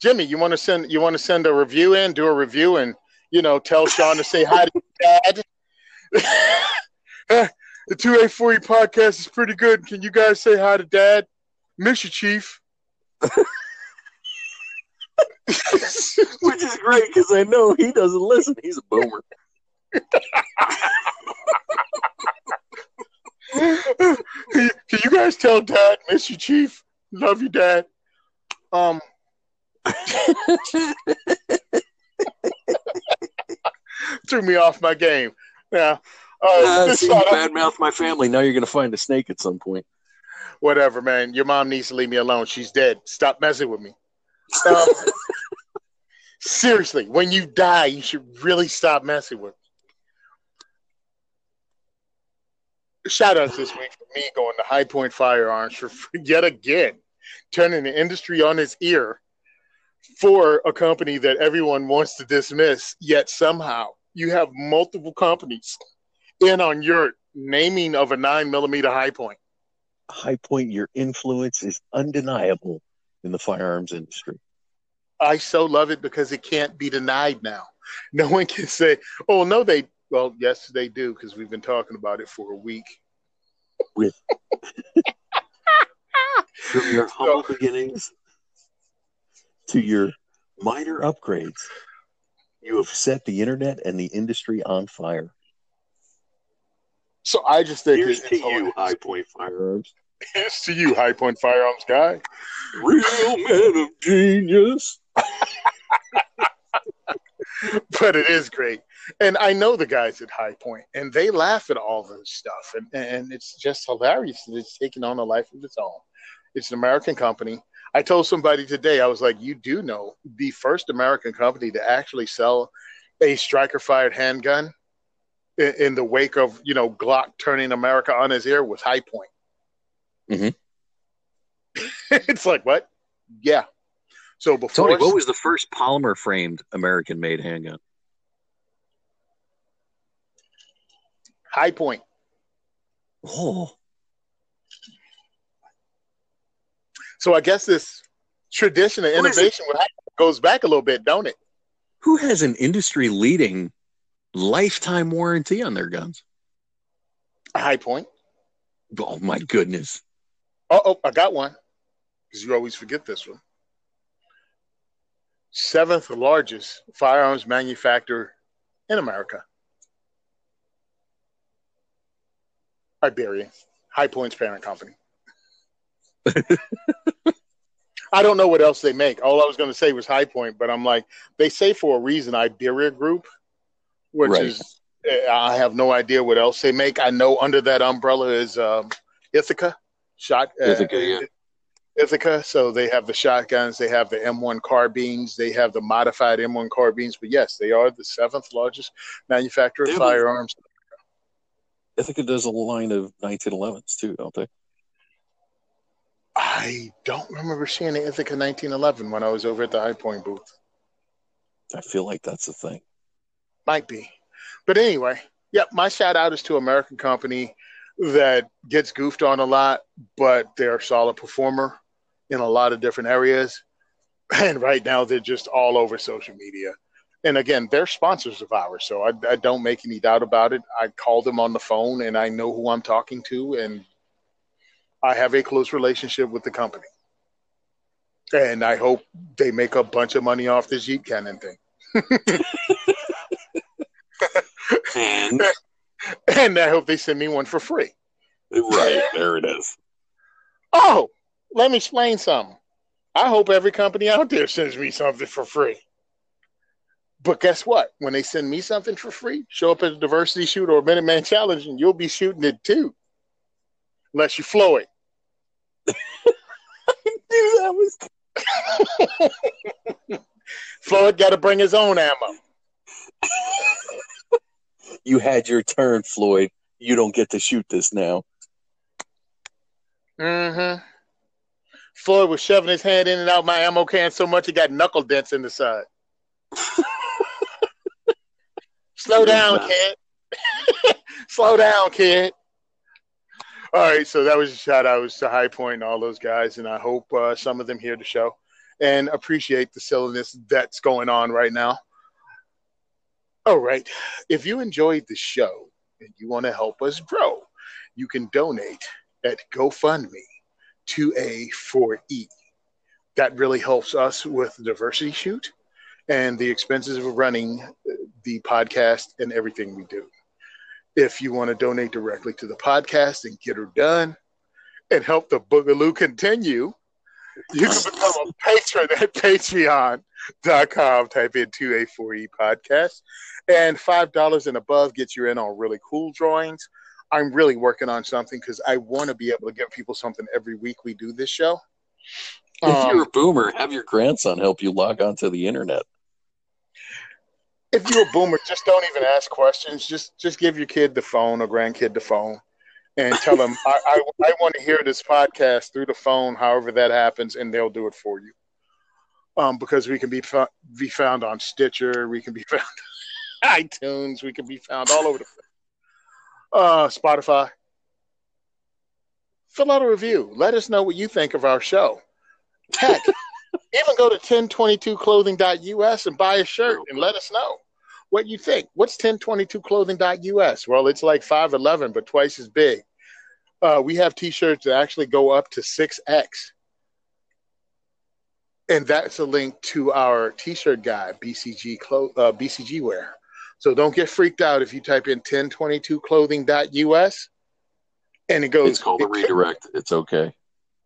Jimmy, you want to send you want to send a review in, do a review, and you know tell Sean to say hi to Dad. the two A forty podcast is pretty good. Can you guys say hi to Dad? Miss you, Chief. Which is great because I know he doesn't listen. He's a boomer. Can you guys tell Dad, Mr. Chief? Love you, Dad. Um. threw me off my game. Yeah. Uh, uh, see, bad mouth my family. Now you're going to find a snake at some point. Whatever, man. Your mom needs to leave me alone. She's dead. Stop messing with me. Um, seriously, when you die, you should really stop messing with me. Shout outs this week for me going to Hi-Point Firearms for yet again turning the industry on its ear for a company that everyone wants to dismiss, yet somehow you have multiple companies in on your naming of a nine millimeter Hi-Point. High point, your influence is undeniable in the firearms industry. I so love it because it can't be denied now. No one can say, "Oh no, they." Well, yes, they do because we've been talking about it for a week. With from your humble so, beginnings to your minor upgrades, you have set the internet and the industry on fire. So I just think here's to you, Hi-Point Firearms. Here's to you, Hi-Point Firearms guy. Real man of genius. but it is great. And I know the guys at Hi-Point, and they laugh at all this stuff. And, and it's just hilarious that it's taking on a life of its own. It's an American company. I told somebody today, I was like, you do know the first American company to actually sell a striker fired handgun in, in, the wake of, you know, Glock turning America on his ear was Hi-Point. Mm-hmm. it's like, what? Yeah. So before. Tony, what was the first polymer framed American made handgun? Hi-Point. Oh. So I guess this tradition of innovation goes back a little bit, don't it? Who has an industry leading lifetime warranty on their guns? Hi-Point. Oh my goodness. Oh, oh I got one. Because you always forget this one. Seventh largest firearms manufacturer in America. Iberian, Hi-Point's parent company. I don't know what else they make. All I was going to say was Hi-Point, but I'm like, they say for a reason Iberia Group, which right. is I have no idea what else they make. I know under that umbrella is um, Ithaca shot. Uh, Ithaca, yeah. Ithaca. So they have the shotguns, they have the M1 carbines, they have the modified M1 carbines. But yes, they are the seventh largest manufacturer of firearms. Ithaca does a line of 1911s too, don't they? I don't remember seeing the Ithaca 1911 when I was over at the Hi-Point booth. I feel like that's a thing. Might be. But anyway, yep, my shout out is to American company that gets goofed on a lot, but they're a solid performer in a lot of different areas. And right now they're just all over social media. And again, they're sponsors of ours, so I, I don't make any doubt about it. I call them on the phone and I know who I'm talking to, and I have a close relationship with the company. And I hope they make a bunch of money off this Yeet Cannon thing. and and I hope they send me one for free. Right, there it is. Oh, let me explain something. I hope every company out there sends me something for free. But guess what? When they send me something for free, show up at a diversity shoot or a Minuteman challenge, and you'll be shooting it too. Unless you flow it. I knew that was. Floyd got to bring his own ammo. you had your turn, Floyd. you don't get to shoot this now. Mm-hmm. Floyd was shoving his hand in and out my ammo can so much he got knuckle dents in the side. Slow down, kid. Slow down, kid. All right, so that was a shout out to Hi-Point and all those guys, and I hope uh, some of them hear the show and appreciate the silliness that's going on right now. All right, if you enjoyed the show and you want to help us grow, you can donate at GoFundMe 2A4E. That really helps us with the diversity shoot and the expenses of running the podcast and everything we do. If you want to donate directly to the podcast and get her done and help the Boogaloo continue, you can become a patron at patreon.com. Type in 2A4E podcast. And $5 and above gets you in on really cool drawings. I'm really working on something because I want to be able to give people something every week we do this show. If um, you're a boomer, have your grandson help you log onto the internet. If you're a boomer, just don't even ask questions. Just just give your kid the phone or grandkid the phone and tell them I, I, I want to hear this podcast through the phone, however that happens, and they'll do it for you. Um, because we can be be found on Stitcher, we can be found iTunes, we can be found all over the place. uh, Spotify. Fill out a review. Let us know what you think of our show. Heck, even go to 1022clothing.us and buy a shirt and let us know what you think. What's 1022clothing.us? Well, it's like 511, but twice as big. Uh, we have t-shirts that actually go up to 6x. And that's a link to our t-shirt guy, BCG, clo- uh, BCG wear. So don't get freaked out if you type in 1022clothing.us and it goes. It's called a redirect. It's okay.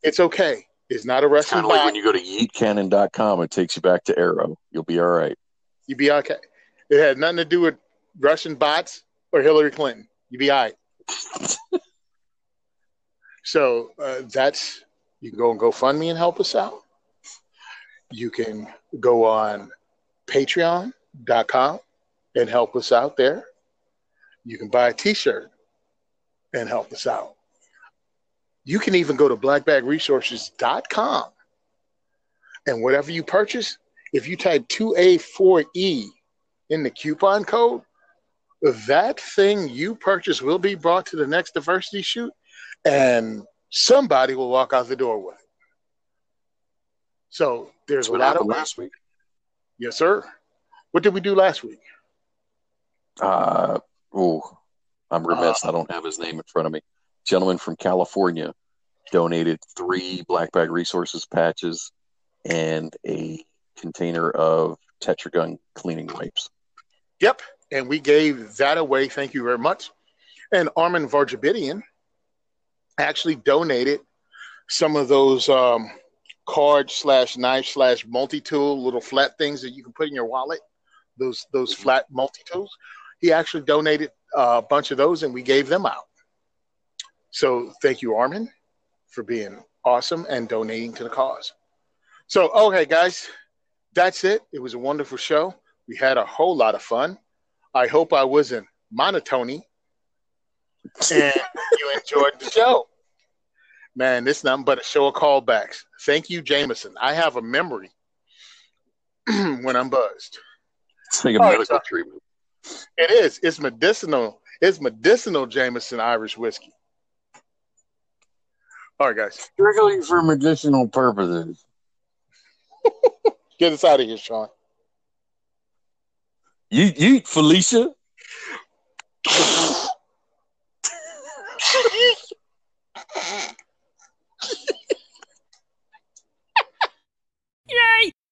It's okay. It's not a Russian. Kind of like when you go to yeetcannon.com, it takes you back to Aero. You'll be all right. You'll be okay. It had nothing to do with Russian bots or Hillary Clinton. You'll be all right. so uh, that's you can go and GoFundMe and help us out. You can go on Patreon.com and help us out there. You can buy a t-shirt and help us out. You can even go to blackbagresources.com and whatever you purchase, if you type 2A4E in the coupon code, that thing you purchase will be brought to the next diversity shoot and somebody will walk out the door with it. So there's That's a lot of last week. Yes, sir. What did we do last week? Uh, oh, I'm remiss. Uh, I don't have his name in front of me. Gentleman from California donated three Black Bag Resources patches and a container of Tetragun cleaning wipes. Yep, and we gave that away. Thank you very much. And Armin Varjabidian actually donated some of those um, card slash knife slash multi tool little flat things that you can put in your wallet. Those those flat multi tools he actually donated a bunch of those and we gave them out. So thank you, Armin, for being awesome and donating to the cause. So, okay, guys, that's it. It was a wonderful show. We had a whole lot of fun. I hope I wasn't monotony and you enjoyed the show. Man, this nothing but a show of callbacks. Thank you, Jameson. I have a memory when I'm buzzed. It's like a oh, medical right, treatment. It is. It's medicinal. It's medicinal Jameson Irish whiskey. All right, guys. Strictly for medicinal purposes. Get us out of here, Sean. You, you, Felicia.